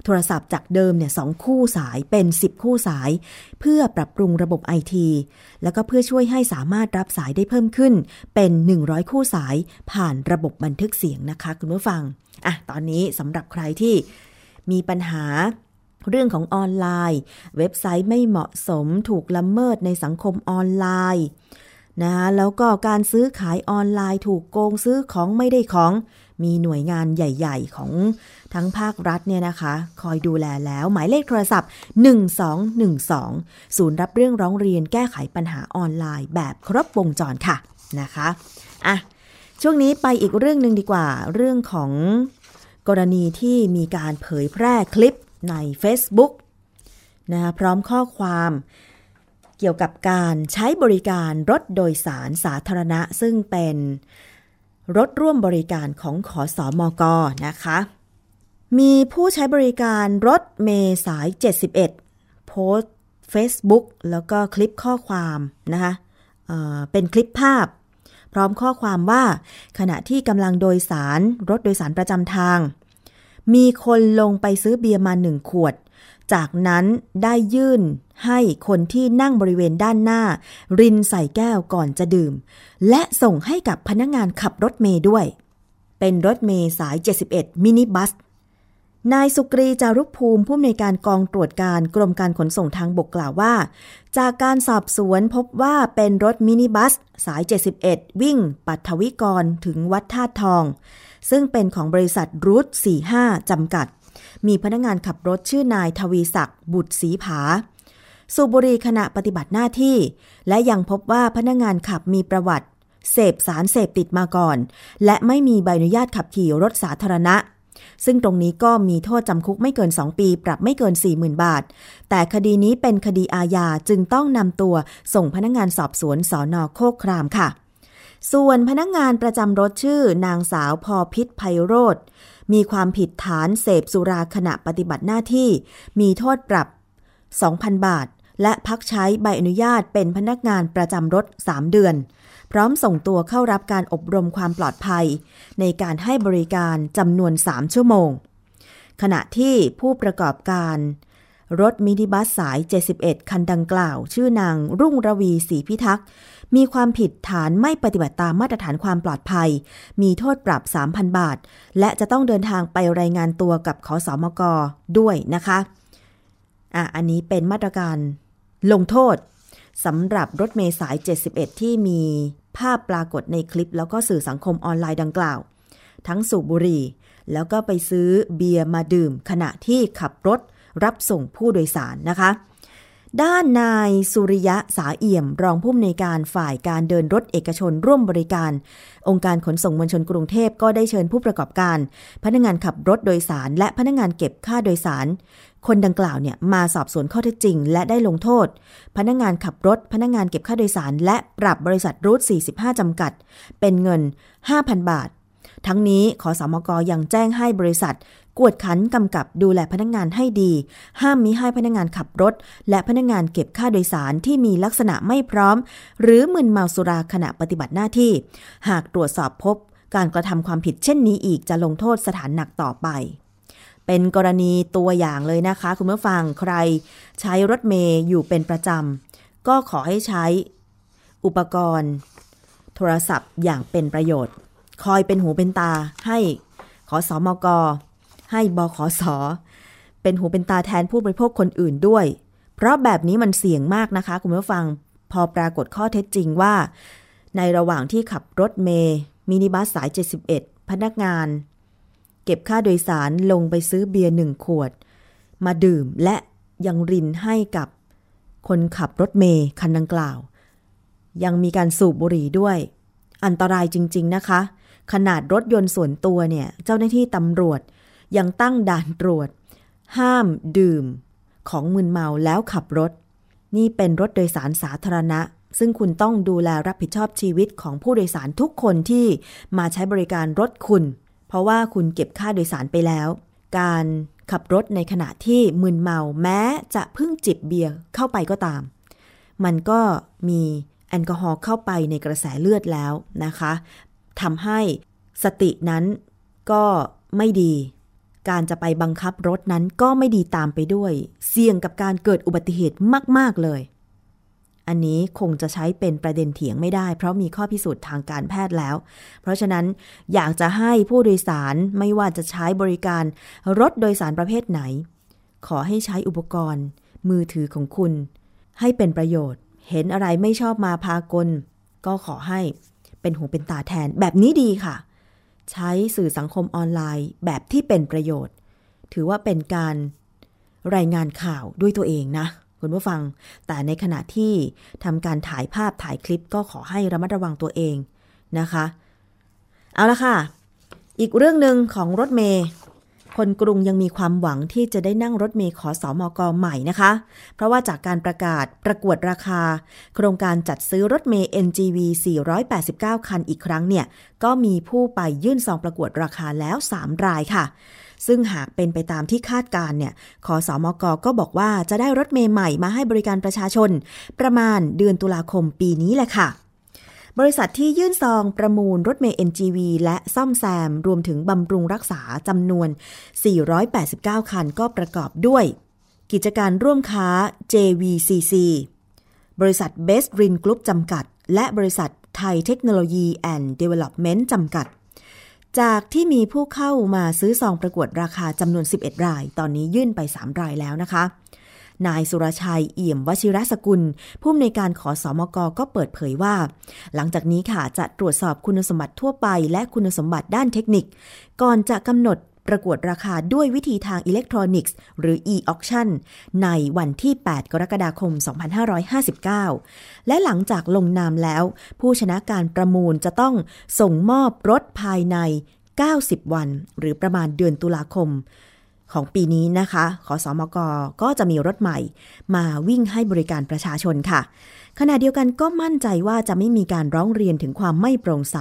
โทรศัพท์จากเดิมเนี่ยสคู่สายเป็น 10 คู่สาย เพื่อปรับปรุงระบบไอทีแล้วก็เพื่อช่วยให้สามารถรับสายได้เพิ่มขึ้นเป็น 100 คู่สายผ่านระบบบันทึกเสียงนะคะคุณผู้ฟังอะตอนนี้สำหรับใครที่มีปัญหาเรื่องของออนไลน์ เว็บไซต์ไม่เหมาะสมถูกละเมิดในสังคมออนไลน์นะคะแล้วก็การซื้อขายออนไลน์ถูกโกงซื้อของไม่ได้ของ มีหน่วยงานใหญ่ๆ ของทั้งภาครัฐเนี่ยนะคะ คอยดูแลแล้วหมายเลขโทรศัพท์ 1212 ศูนย์รับเรื่องร้องเรียนแก้ไขปัญหาออนไลน์แบบครบวงจรค่ะนะคะอะ ช่วงนี้ไปอีกเรื่องหนึ่งดีกว่า เรื่องของกรณีที่มีการเผยแพร่คลิปใน Facebook นะคะพร้อมข้อความเกี่ยวกับการใช้บริการรถโดยสารสาธารณะ ซึ่งเป็นรถร่วมบริการของขอสอมกนะคะ มีผู้ใช้บริการรถเมย์สาย 71 โพสต์ Facebook แล้วก็คลิปข้อความนะคะเเป็นคลิปภาพ ร้อมข้อความว่า ขณะที่กำลังโดยสารรถโดยสารประจำทาง มีคนลงไปซื้อเบียร์มาหนึ่งขวด จากนั้นได้ยื่นให้คนที่นั่งบริเวณด้านหน้า รินใส่แก้วก่อนจะดื่ม และส่งให้กับพนักงานขับรถเมย์ด้วย เป็นรถเมย์สาย 71 มินิบัส นายสุกรีจารุภูมิผู้อำนวยการกองตรวจการกรมการขนส่งทางบกกล่าวว่า จากการสอบสวนพบว่าเป็นรถมินิบัส สาย 71 วิ่ง ปัทวิกรถึงวัดท่าตุทอง ซึ่งเป็นของบริษัทรูท45 จำกัด มีพนักงานขับรถชื่อนายทวีศักดิ์บุตรศรีผา สูบบุหรี่ขณะปฏิบัติหน้าที่ และยังพบว่าพนักงานขับมีประวัติ เสพสารเสพติดมาก่อน และไม่มีใบอนุญาตขับขี่รถสาธารณะ ซึ่งตรงนี้ก็มีโทษจำคุกไม่เกิน 2 ปี ปรับไม่เกิน 40,000 บาท แต่คดีนี้เป็นคดีอาญาจึงต้องนำตัวส่งพนักงานสอบสวนสอนอโคกครามค่ะ ส่วนพนักงานประจำรถชื่อ นางสาวพอพิษไพโรธมีความผิดฐานเสพสุราขณะปฏิบัติหน้าที่ มีโทษปรับ 2,000 บาท และพักใช้ใบอนุญาตเป็นพนักงานประจำรถ 3 เดือน พร้อมส่งตัวเข้ารับการอบรมความปลอดภัย ในการให้บริการจำนวน 3 ชั่วโมง ขณะที่ผู้ประกอบการ รถมินิบัสสาย 71 คันดังกล่าว ชื่อนางรุ่งระวีศรีพิทักษ์มีความผิดฐานไม่ปฏิบัติตามมาตรฐานความปลอดภัย มีโทษปรับ 3,000 บาท และจะต้องเดินทางไปรายงานตัวกับขอสอมกด้วยนะคะ อะ อันนี้เป็นมาตรการลงโทษ สำหรับรถเมล์สาย 71 ที่มีภาพปรากฏในคลิป แล้วก็สื่อสังคมออนไลน์ดังกล่าว ทั้งสูบบุหรี่ แล้วก็ไปซื้อเบียร์มาดื่ม ขณะที่ขับรถรับส่งผู้โดยสารนะคะ ด้านนายสุริยะสาเอี่ยม รองผู้อำนวยการฝ่ายการเดินรถเอกชนร่วมบริการ องค์การขนส่งมวลชนกรุงเทพก็ได้เชิญผู้ประกอบการ พนักงานขับรถโดยสาร และพนักงานเก็บค่าโดยสาร คนดังกล่าวเนี่ยมาสอบสวนข้อเท็จจริง และได้ลงโทษ พนักงานขับรถ พนักงานเก็บค่าโดยสาร และปรับบริษัทรูท 45 จำกัด เป็นเงิน 5,000 บาท ทั้งนี้ขอสมกยังแจ้งให้บริษัท กวดขันกำกับดูแลพนักงานให้ดี ห้ามมิให้พนักงานขับรถ และพนักงานเก็บค่าโดยสารที่มีลักษณะไม่พร้อม หรือมึนเมาสุราขณะปฏิบัติหน้าที่ หากตรวจสอบพบการกระทำความผิดเช่นนี้อีกจะลงโทษสถานหนักต่อไป เป็นกรณีตัวอย่างเลยนะคะ คุณผู้ฟังใครใช้รถเมย์อยู่เป็นประจำ ก็ขอให้ใช้อุปกรณ์ โทรศัพท์อย่างเป็นประโยชน์ คอยเป็นหูเป็นตาให้ขอสอมกให้บขสเป็นหูเป็นตาแทนผู้บริโภคคนอื่นด้วย เพราะแบบนี้มันเสี่ยงมากนะคะ คุณผู้ฟังพอปรากฏข้อเท็จจริงว่า ในระหว่างที่ขับรถเมย์มินิบัสสาย 71 พนักงาน เก็บค่าโดยสารลงไปซื้อเบียร์หนึ่งขวด มาดื่มและยังรินให้กับคนขับรถเมย์คันดังกล่าว ยังมีการสูบบุหรี่ด้วย อันตรายจริง ๆนะคะ ขนาดรถยนต์ส่วนตัวเนี่ย เจ้าหน้าที่ตำรวจยังตั้งด่านตรวจ ห้ามดื่ม ของมึนเมาแล้วขับรถ นี่เป็นรถโดยสารสาธารณะ ซึ่งคุณต้องดูแลรับผิดชอบชีวิตของผู้โดยสารทุกคนที่มาใช้บริการรถคุณ เพราะว่าคุณเก็บค่าโดยสารไปแล้ว การขับรถในขณะที่มึนเมาแม้จะเพิ่งจิบเบียร์เข้าไปก็ตาม มันก็มีแอลกอฮอล์เข้าไปในกระแสเลือดแล้วนะคะทำให้สตินั้นก็ไม่ดี การจะไปบังคับรถนั้นก็ไม่ดีตามไปด้วย เสี่ยงกับการเกิดอุบัติเหตุมาก ๆ เลย อันนี้คงจะใช้เป็นประเด็นเถียงไม่ได้ เพราะมีข้อพิสูจน์ทางการแพทย์แล้ว เพราะฉะนั้นอยากจะให้ผู้โดยสารไม่ว่าจะใช้บริการรถโดยสารประเภทไหน ขอให้ใช้อุปกรณ์ มือถือของคุณ ให้เป็นประโยชน์ เห็นอะไรไม่ชอบมาพากล ก็ขอให้เป็นหูเป็นตาแทนแบบนี้ดีค่ะ ใช้สื่อสังคมออนไลน์แบบที่เป็นประโยชน์ ถือว่าเป็นการรายงานข่าวด้วยตัวเองนะ คุณผู้ฟัง แต่ในขณะที่ทำการถ่ายภาพถ่ายคลิปก็ขอให้ระมัดระวังตัวเองนะคะ เอาละค่ะ อีกเรื่องหนึ่งของรถเมย์คนกรุงยังมีความหวังที่จะได้นั่งรถเมย์ขอสอมอกใหม่นะคะ เพราะว่าจากการประกาศประกวดราคา โครงการจัดซื้อรถเมย์ NGV 489 คันอีกครั้งเนี่ย ก็มีผู้ไปยื่นซองประกวดราคาแล้ว 3 รายค่ะ ซึ่งหากเป็นไปตามที่คาดการ์เนี่ยขอสอมกก็บอกว่าจะได้รถเมย์ใหม่มาให้บริการประชาชน ประมาณเดือนตุลาคมปีนี้แหละค่ะบริษัทที่ยื่นซองประมูลรถเมย์ NGV และซ่อมแซม รวมถึงบำรุงรักษาจำนวน 489 คันก็ประกอบด้วย กิจการร่วมค้า JVCC บริษัท Best Green Group จำกัด และบริษัทไทยเทคโนโลยี and Development จำกัด จากที่มีผู้เข้ามาซื้อซองประกวดราคาจำนวน 11 ราย ตอนนี้ยื่นไป 3 รายแล้วนะคะ นายสุรชัยเอี่ยมวชิรสกุล ผู้อำนวยการขอสอมกก็เปิดเผยว่า หลังจากนี้ค่ะจะตรวจสอบคุณสมบัติทั่วไป และคุณสมบัติด้านเทคนิค ก่อนจะกำหนด ประกวดราคาด้วยวิธีทางอิเล็กทรอนิกส์ หรือ e-auction ในวันที่ 8 กรกฎาคม 2559 และหลังจากลงนามแล้ว ผู้ชนะการประมูลจะต้องส่งมอบรถภายใน 90 วัน หรือประมาณเดือนตุลาคมของปีนี้นะคะ ขอสอมกก็จะมีรถใหม่ มาวิ่งให้บริการประชาชนค่ะ ขณะเดียวกันก็มั่นใจว่าจะไม่มีการร้องเรียนถึงความไม่โปร่งใส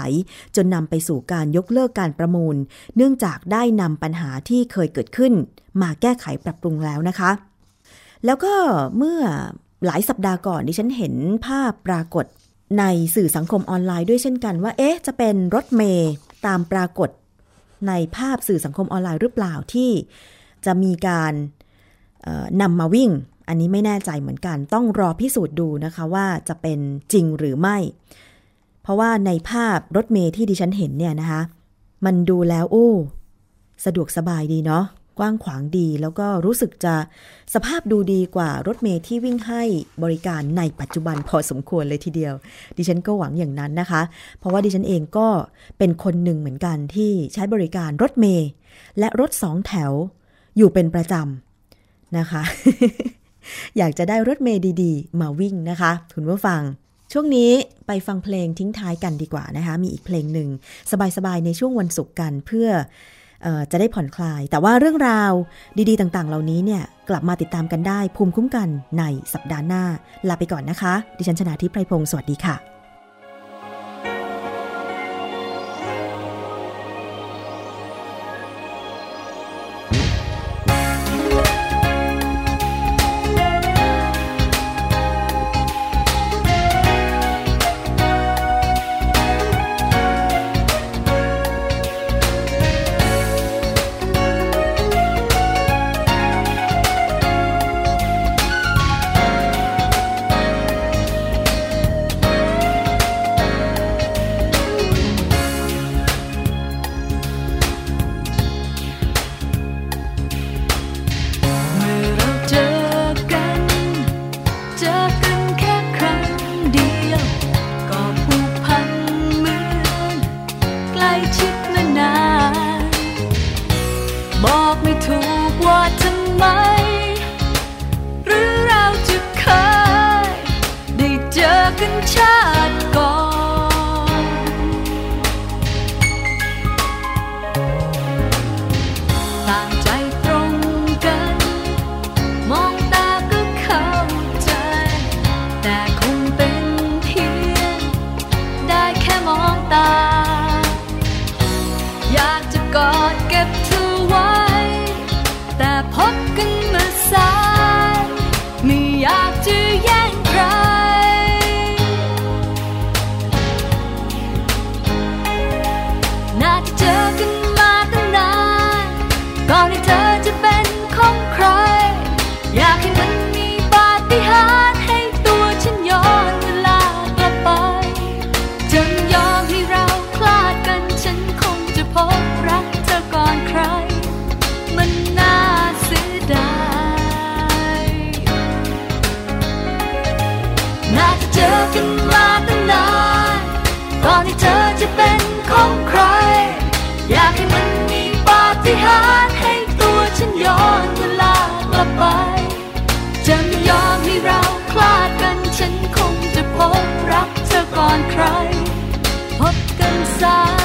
จนนำไปสู่การยกเลิกการประมูล เนื่องจากได้นำปัญหาที่เคยเกิดขึ้น มาแก้ไขปรับปรุงแล้วนะคะ แล้วก็เมื่อหลายสัปดาห์ก่อนดิฉันเห็นภาพปรากฏในสื่อสังคมออนไลน์ด้วยเช่นกันว่า เอ๊ะ จะเป็นรถเมย์ตามปรากฏในภาพสื่อสังคมออนไลน์หรือเปล่าที่จะมีการนำมาวิ่ง อันนี้ไม่แน่ใจเหมือนกันต้องรอพิสูจน์ดูนะคะว่าจะเป็นจริงหรือไม่ เพราะว่าในภาพรถเมย์ที่ดิฉันเห็นเนี่ยนะคะ มันดูแล้วโอ้ สะดวกสบายดีเนาะกว้างขวางดีแล้วก็รู้สึกจะสภาพดูดีกว่ารถเมย์ที่วิ่งให้บริการในปัจจุบันพอสมควรเลยทีเดียว ดิฉันก็หวังอย่างนั้นนะคะ เพราะว่าดิฉันเองก็เป็นคนหนึ่งเหมือนกันที่ใช้บริการรถเมย์และรถสองแถวอยู่เป็นประจำนะคะ อยากจะได้รถเมย์ดีๆ มาวิ่งนะคะ คุณผู้ฟัง ช่วงนี้ไปฟังเพลงทิ้งท้ายกันดีกว่านะคะ มีอีกเพลงหนึ่ง สบายๆ ในช่วงวันศุกร์กันเพื่อจะได้ผ่อนคลาย แต่ว่าเรื่องราวดีๆ ต่างๆ เหล่านี้เนี่ย กลับมาติดตามกันได้ภูมิคุ้มกันในสัปดาห์หน้า ลาไปก่อนนะคะ ดิฉันชนะทิพไพรพงศ์สวัสดีค่ะ「 พบกัน side.